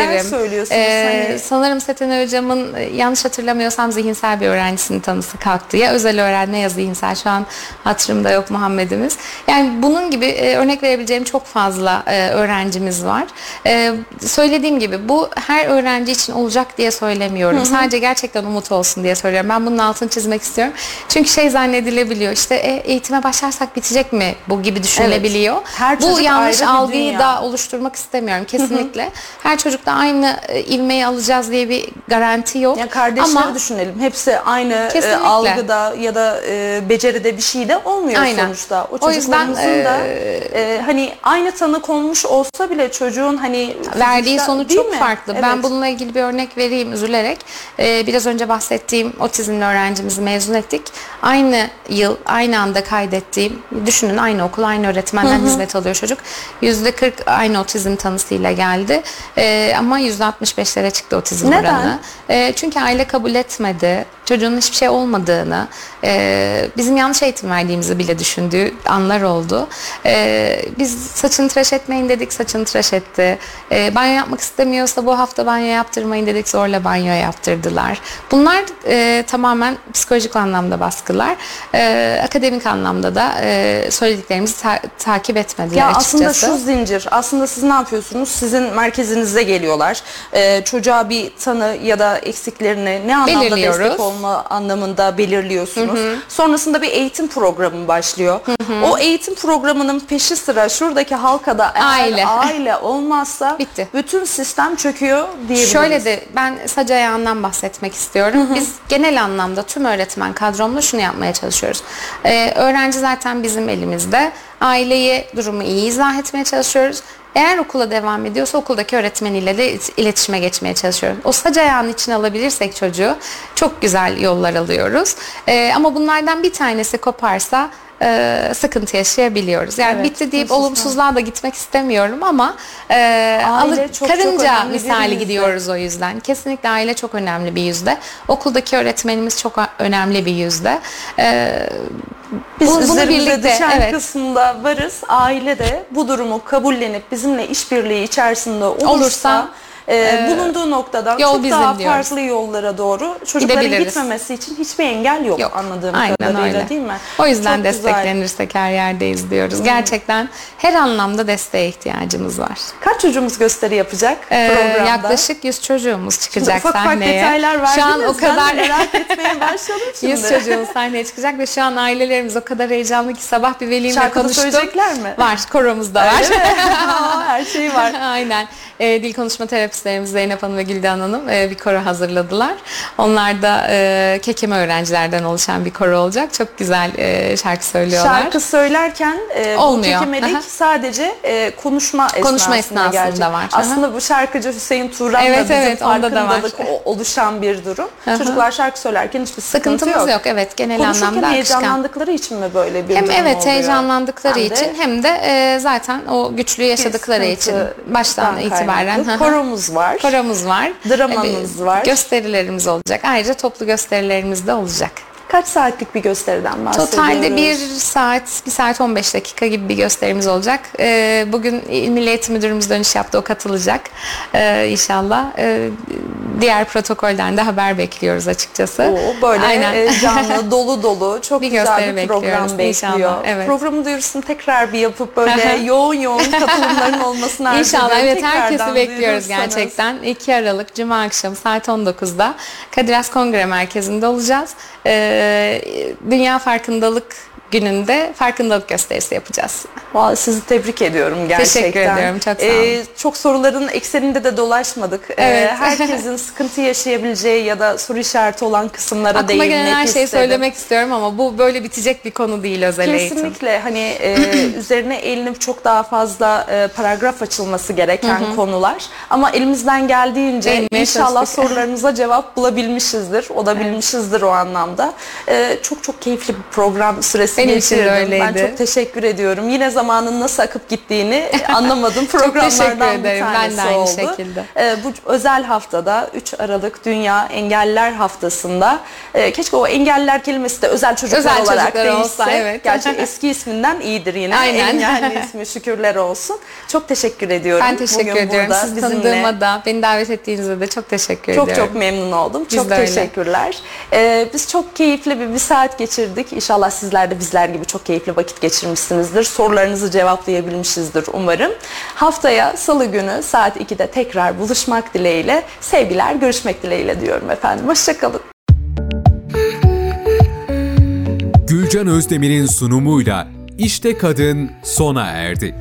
E, Hani- Sanırım Seten Hocam'ın e, yanlış hatırlamıyorsam zihinsel bir öğrencisinin tanısı kalktı. Ya özel öğrenme ya zihinsel şu an hatırımda yok Muhammed'imiz. Yani bunun gibi e, örnek verebileceğim çok fazla e, öğrencimiz var. E, söylediğim gibi bu her öğrenci için olacak diye söylemiyorum. Sadece gerçekten umut olsun diye söylüyorum. Ben bunun altını çizmek istiyorum. Çünkü şey zannedilebiliyor. İşte e, eğitime başlarsak bitecek mi bu gibi düşünülebiliyor. Her bu yanlış algıyı dünya. da oluşturmak istemiyorum kesinlikle. Her çocukta aynı e, ivmeyi alacağız diye bir garanti yok. Ya kardeşleri Ama düşünelim. Hepsi aynı e, Kesinlikle. algıda ya da e, beceride bir şey de olmuyor Aynen. sonuçta. O O yüzden, çocuklarımızın da e, e, hani aynı tanı konmuş olsa bile çocuğun hani verdiği sonuç çok mi? farklı. Evet. Ben bununla ilgili bir örnek vereyim üzülerek. Ee, biraz önce bahsettiğim otizmli öğrencimizi mezun ettik. Aynı yıl, aynı anda kaydettiğim, düşünün aynı okul, aynı öğretmenden hizmet alıyor çocuk. %40 aynı otizm tanısıyla geldi. Ee, ama %65'lere çıktı otizm Neden? oranı. Ee, çünkü aile kabul etmedi. Çocuğun hiçbir şey olmadığını, e, bizim yanlış eğitim verdiğimizi bile düşündüğü anlar oldu. E, biz saçını tıraş etmeyin dedik, saçını tıraş etti. E, banyo yapmak istemiyorsa bu hafta banyo yaptırmayın dedik, zorla banyo yaptırdılar. Bunlar e, tamamen psikolojik anlamda baskılar. E, akademik anlamda da e, söylediklerimizi ta- takip etmediler Ya açıkçası. aslında şu zincir, aslında siz ne yapıyorsunuz? Sizin merkezinize geliyorlar. Ee, çocuğa bir tanı ya da eksiklerini ne anlamda destek olma anlamında belirliyorsunuz. Sonrasında bir eğitim programı başlıyor. O eğitim programının peşi sıra şuradaki halkada Aile. aile, olmazsa Bitti. bütün sistem çöküyor diyebiliriz. Şöyle de ben sac ayağından bahsetmek istiyorum. Biz genel anlamda tüm öğretmen kadromla şunu yapmaya çalışıyoruz. Ee, öğrenci zaten bizim elimizde. Aileye durumu iyi izah etmeye çalışıyoruz. Eğer okula devam ediyorsa okuldaki öğretmeniyle de iletişime geçmeye çalışıyoruz. O sac ayağının içine alabilirsek çocuğu çok güzel yollar alıyoruz. Ee, ama bunlardan bir tanesi koparsa e, sıkıntı yaşayabiliyoruz. Yani Evet, bitti deyip sistem. olumsuzluğa da gitmek istemiyorum ama e, Aile çok çok karınca bir misali gidiyoruz o yüzden. Kesinlikle aile çok önemli bir yüzde. Okuldaki öğretmenimiz çok önemli bir yüzde. Ee, Biz bu- bunu birlikte düşen evet. kısmında varız. Aile de bu durumu kabullenip bizimle işbirliği içerisinde olursa, Olursa, e, e, bulunduğu noktadan yol çok daha diyoruz. farklı yollara doğru çocukların gitmemesi için hiçbir engel yok, Yok. anladığım Aynen kadarıyla öyle. değil mi? O yüzden Çok güzel. desteklenirsek her yerdeyiz diyoruz. Gerçekten her anlamda desteğe ihtiyacımız var. Kaç çocuğumuz gösteri yapacak Ee, programda? yaklaşık 100 çocuğumuz çıkacak ufak ufak sahneye. detaylar verdiniz. Şu an o kadar merak etmeye başladım şimdi. 100 çocuğun sahneye çıkacak ve şu an ailelerimiz o kadar heyecanlı ki sabah bir velimle Şarkı da konuştum. söyleyecekler mi? Var, koromuz da var. Aa, Her şey var. Aynen. E, dil konuşma terapistlerimiz Zeynep Hanım ve Gülden Hanım e, bir koro hazırladılar. Onlar da e, kekeme öğrencilerden oluşan bir koro olacak. Çok güzel e, şarkı söylüyorlar. Şarkı söylerken e, bu Olmuyor. kekemelik Aha. sadece e, konuşma esnasında, Konuşma esnasında gerçek. var. Aha. Aslında bu şarkıcı Hüseyin Turan'la Evet, bizim evet, onda da var. farkındalık oluşan bir durum. Aha. Çocuklar şarkı söylerken hiçbir sıkıntı Sıkıntımız yok. yok. Evet genel Konuşurken anlamda akışkan. heyecanlandıkları için mi böyle bir Hem durum evet oluyor? heyecanlandıkları Hem de için hem de e, zaten o güçlüğü yaşadıkları için baştan itibaren kaynaklı. Koromuz var. koromuz var. Dramanız E, var. Gösterilerimiz olacak. Ayrıca toplu gösterilerimiz de olacak. Kaç saatlik bir gösteriden bahsediyoruz? Totalde bir saat, bir saat 15 dakika gibi bir gösterimiz olacak. Ee, bugün İl Milli Eğitim Müdürümüz dönüş yaptı, o katılacak ee, inşallah. Ee, diğer protokolden de haber bekliyoruz açıkçası. Oo, böyle Aynen. e, canlı, dolu dolu, çok Bir güzel bir program bekliyor. inşallah, evet. Programı duyurusunu tekrar bir yapıp böyle yoğun yoğun katılımların olmasını arzu İnşallah evet herkesi bekliyoruz gerçekten. 2 Aralık Cuma akşamı saat 19'da Kadir Has Kongre Merkezi'nde olacağız. Ee, Dünya Farkındalık gününde farkındalık gösterisi yapacağız. Vallahi sizi tebrik ediyorum gerçekten. Teşekkür ediyorum, çok sağ olun. Ee, çok soruların ekseninde de dolaşmadık. Ee, Evet. herkesin sıkıntı yaşayabileceği ya da soru işareti olan kısımlara Aklıma değinmek gelen her şeyi istedim. söylemek istiyorum ama bu böyle bitecek bir konu değil özel eğitim. Kesinlikle hani e, üzerine eğilinip çok daha fazla e, paragraf açılması gereken konular. Ama elimizden geldiğince Değinmeye inşallah çalıştık. sorularınıza cevap bulabilmişizdir. Olabilmişizdir o anlamda. E, çok çok keyifli bir program süresi Benim için de geçirdim. Ben öyleydi. çok teşekkür ediyorum. Yine zamanın nasıl akıp gittiğini anlamadım. teşekkür Programlardan bir ederim. Ben tanesi de aynı oldu. şekilde. E, bu özel haftada 3 Aralık Dünya Engelliler Haftası'nda e, keşke o engelliler kelimesi de özel çocuklar Özel olarak çocuklar değişse. olsa, evet. Gerçi eski isminden iyidir yine. Aynen. Engelli ismi şükürler olsun. Çok teşekkür ediyorum. Ben teşekkür Bugün ediyorum. Sizi bizimle tanıdığıma da, beni davet ettiğinizde de çok teşekkür çok ediyorum. çok memnun oldum. Biz çok öyle. teşekkürler. Ee, biz çok keyifli bir, bir saat geçirdik. İnşallah sizler de bizler gibi çok keyifli vakit geçirmişsinizdir. Sorularınızı cevaplayabilmişizdir umarım. Haftaya salı günü saat 2'de tekrar buluşmak dileğiyle. Sevgiler, görüşmek dileğiyle diyorum efendim. Hoşçakalın. Gülcan Özdemir'in sunumuyla İşte Kadın sona erdi.